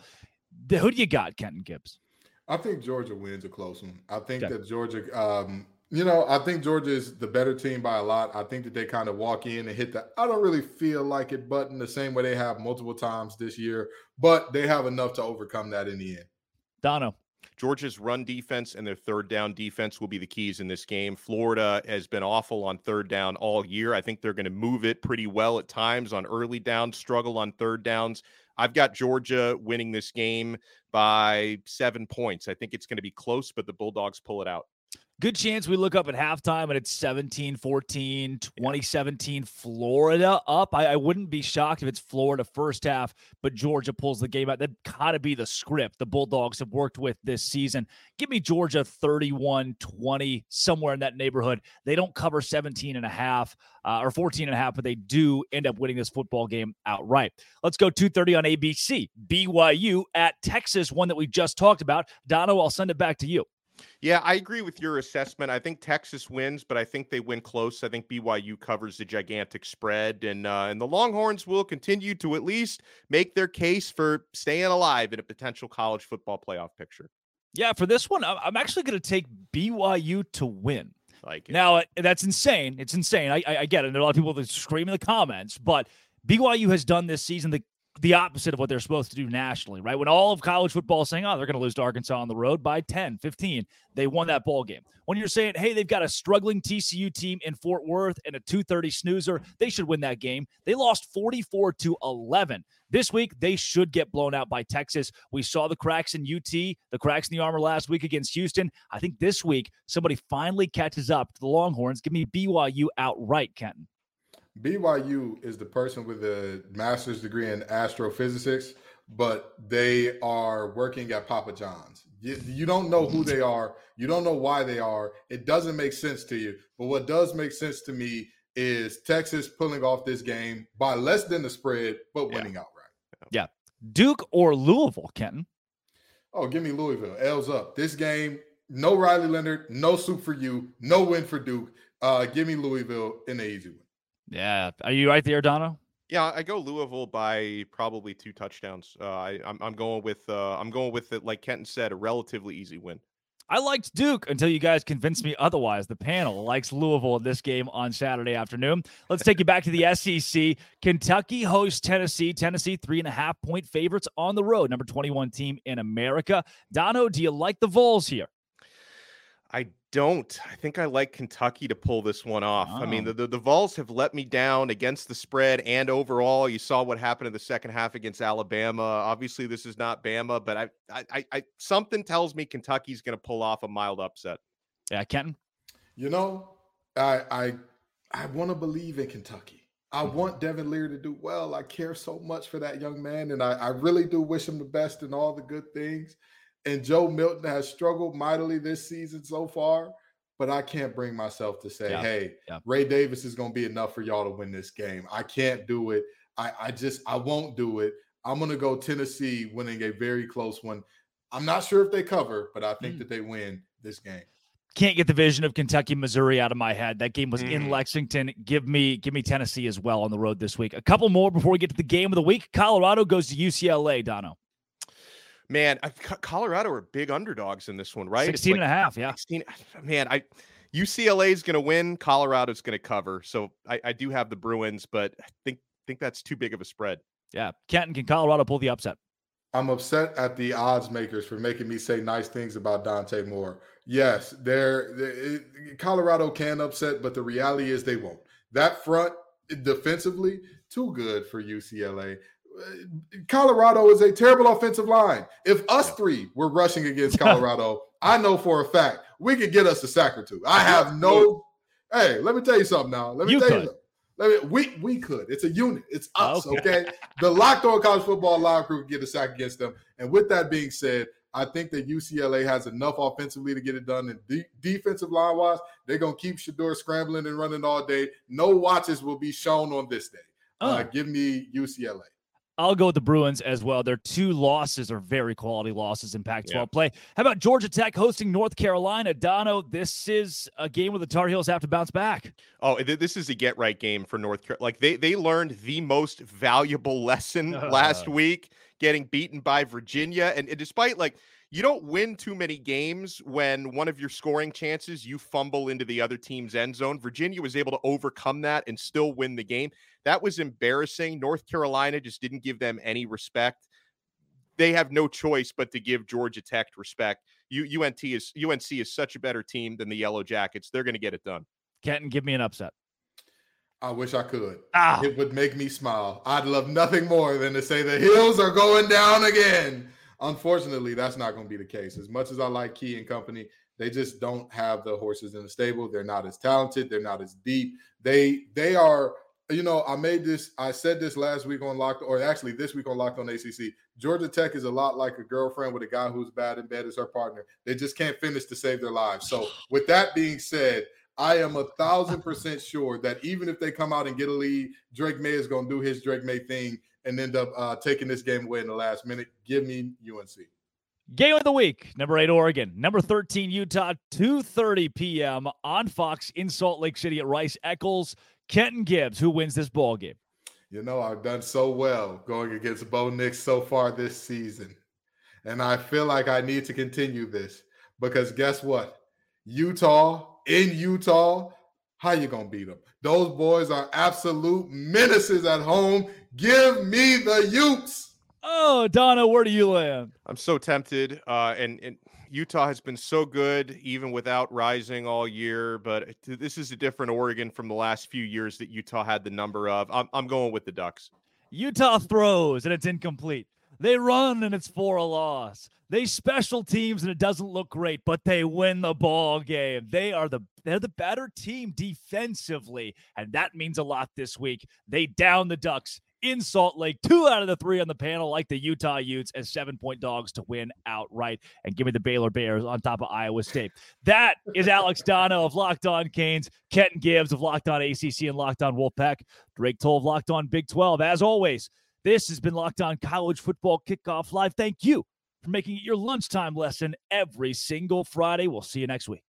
The, who do you got, Kenton Gibbs? I think Georgia wins a close one. I think Okay. that Georgia, um, you know, I think Georgia is the better team by a lot. I think that they kind of walk in and hit the I don't really feel like it button the same way they have multiple times this year, but they have enough to overcome that in the end. Dono. Georgia's run defense and their third down defense will be the keys in this game. Florida has been awful on third down all year. I think they're going to move it pretty well at times on early downs, struggle on third downs. I've got Georgia winning this game by seven points. I think it's going to be close, but the Bulldogs pull it out. Good chance we look up at halftime and it's 17 14, 2017, Florida up. I, I wouldn't be shocked if it's Florida first half, but Georgia pulls the game out. That got to be the script the Bulldogs have worked with this season. Give me Georgia 31 20, somewhere in that neighborhood. They don't cover 17 and a half uh, or 14 and a half, but they do end up winning this football game outright. Let's go 230 on ABC. BYU at Texas, one that we just talked about. Dono, I'll send it back to you. Yeah, I agree with your assessment. I think Texas wins, but I think they win close. I think BYU covers the gigantic spread, and uh, and the Longhorns will continue to at least make their case for staying alive in a potential college football playoff picture. Yeah, for this one, I'm actually going to take BYU to win. Like it. Now that's insane. It's insane. I, I, I get it. There are a lot of people that scream in the comments, but BYU has done this season the the opposite of what they're supposed to do nationally, right? When all of college football is saying, oh, they're going to lose to Arkansas on the road by 10, 15, they won that ball game. When you're saying, hey, they've got a struggling TCU team in Fort Worth and a 230 snoozer, they should win that game. They lost 44 to 11. This week, they should get blown out by Texas. We saw the cracks in UT, the cracks in the armor last week against Houston. I think this week, somebody finally catches up to the Longhorns. Give me BYU outright, Kenton. BYU is the person with a master's degree in astrophysics, but they are working at Papa John's. You, you, don't know who they are. You don't know why they are. It doesn't make sense to you. But what does make sense to me is Texas pulling off this game by less than the spread, but winning yeah. outright. Yeah. Duke or Louisville, Kenton? Oh, give me Louisville. L's up. This game, no Riley Leonard, no soup for you, no win for Duke. Uh, give me Louisville in the easy win. Yeah. Are you right there, Dono? Yeah, I go Louisville by probably two touchdowns. Uh, I, I'm, I'm going with uh, I'm going with it. Like Kenton said, a relatively easy win. I liked Duke until you guys convinced me otherwise. The panel likes Louisville in this game on Saturday afternoon. Let's take you back to the SEC. Kentucky hosts Tennessee. Tennessee, three and a half point favorites on the road, number 21 team in America. Dono, do you like the Vols here? I don't. I think I like Kentucky to pull this one off. Oh. I mean, the, the, the Vols have let me down against the spread and overall. You saw what happened in the second half against Alabama. Obviously, this is not Bama, but I, I, I something tells me Kentucky's going to pull off a mild upset. Yeah, Kenton. You know, I I I want to believe in Kentucky. I mm-hmm. want Devin Leary to do well. I care so much for that young man, and I, I really do wish him the best and all the good things and Joe Milton has struggled mightily this season so far. But I can't bring myself to say, yeah. hey, yeah. Ray Davis is going to be enough for y'all to win this game. I can't do it. I, I just, I won't do it. I'm going to go Tennessee winning a very close one. I'm not sure if they cover, but I think mm. that they win this game. Can't get the vision of Kentucky, Missouri out of my head. That game was mm. in Lexington. Give me, give me Tennessee as well on the road this week. A couple more before we get to the game of the week. Colorado goes to UCLA. Dono. Man, Colorado are big underdogs in this one, right? 16 like and a half, yeah. 16, man, I UCLA is going to win. Colorado's going to cover. So I, I do have the Bruins, but I think think that's too big of a spread. Yeah. Canton can Colorado pull the upset? I'm upset at the odds makers for making me say nice things about Dante Moore. Yes, they're, they're Colorado can upset, but the reality is they won't. That front defensively, too good for UCLA. Colorado is a terrible offensive line. If us three were rushing against Colorado, I know for a fact we could get us a sack or two. I have no. Hey, let me tell you something now. Let me you tell could. you. Let me, we we could. It's a unit. It's us. Okay. okay? the locked on college football live crew could get a sack against them. And with that being said, I think that UCLA has enough offensively to get it done. And de- defensive line wise, they're gonna keep Shedeur scrambling and running all day. No watches will be shown on this day. Oh. Uh, give me UCLA. I'll go with the Bruins as well. Their two losses are very quality losses in Pac 12 yeah. play. How about Georgia Tech hosting North Carolina? Dono, this is a game where the Tar Heels have to bounce back. Oh, this is a get right game for North Carolina. Like they, they learned the most valuable lesson uh. last week, getting beaten by Virginia. And, and despite like, you don't win too many games when one of your scoring chances you fumble into the other team's end zone. Virginia was able to overcome that and still win the game. That was embarrassing. North Carolina just didn't give them any respect. They have no choice but to give Georgia Tech respect. U- UNT is UNC is such a better team than the Yellow Jackets. They're going to get it done. Kenton, give me an upset. I wish I could. Ah. It would make me smile. I'd love nothing more than to say the hills are going down again. Unfortunately, that's not going to be the case. As much as I like Key and company, they just don't have the horses in the stable. They're not as talented. They're not as deep. They they are you know, I made this, I said this last week on Locked, or actually this week on Locked on ACC. Georgia Tech is a lot like a girlfriend with a guy who's bad in bed as her partner. They just can't finish to save their lives. So, with that being said, I am a thousand percent sure that even if they come out and get a lead, Drake Maye is going to do his Drake Maye thing and end up uh, taking this game away in the last minute. Give me UNC. Game of the week, number eight, Oregon. Number 13, Utah, 2.30 p.m. on Fox in Salt Lake City at Rice Eccles. Kenton Gibbs, who wins this ball game? You know, I've done so well going against Bo Nix so far this season. And I feel like I need to continue this because guess what? Utah, in Utah, how you gonna beat them? Those boys are absolute menaces at home. Give me the Utes. Oh, Donna, where do you land? I'm so tempted. Uh, and, and Utah has been so good even without Rising all year, but this is a different Oregon from the last few years that Utah had the number of. I'm, I'm going with the Ducks. Utah throws and it's incomplete. They run and it's for a loss. They special teams and it doesn't look great, but they win the ball game. They are the they're the better team defensively, and that means a lot this week. They down the Ducks in Salt Lake. Two out of the three on the panel, like the Utah Utes, as seven point dogs to win outright. And give me the Baylor Bears on top of Iowa State. That is Alex Dono of Locked On Canes, Kenton Gibbs of Locked On ACC and Locked On Wolfpack, Drake Toll of Locked On Big 12. As always, this has been Locked On College Football Kickoff Live. Thank you for making it your lunchtime lesson every single Friday. We'll see you next week.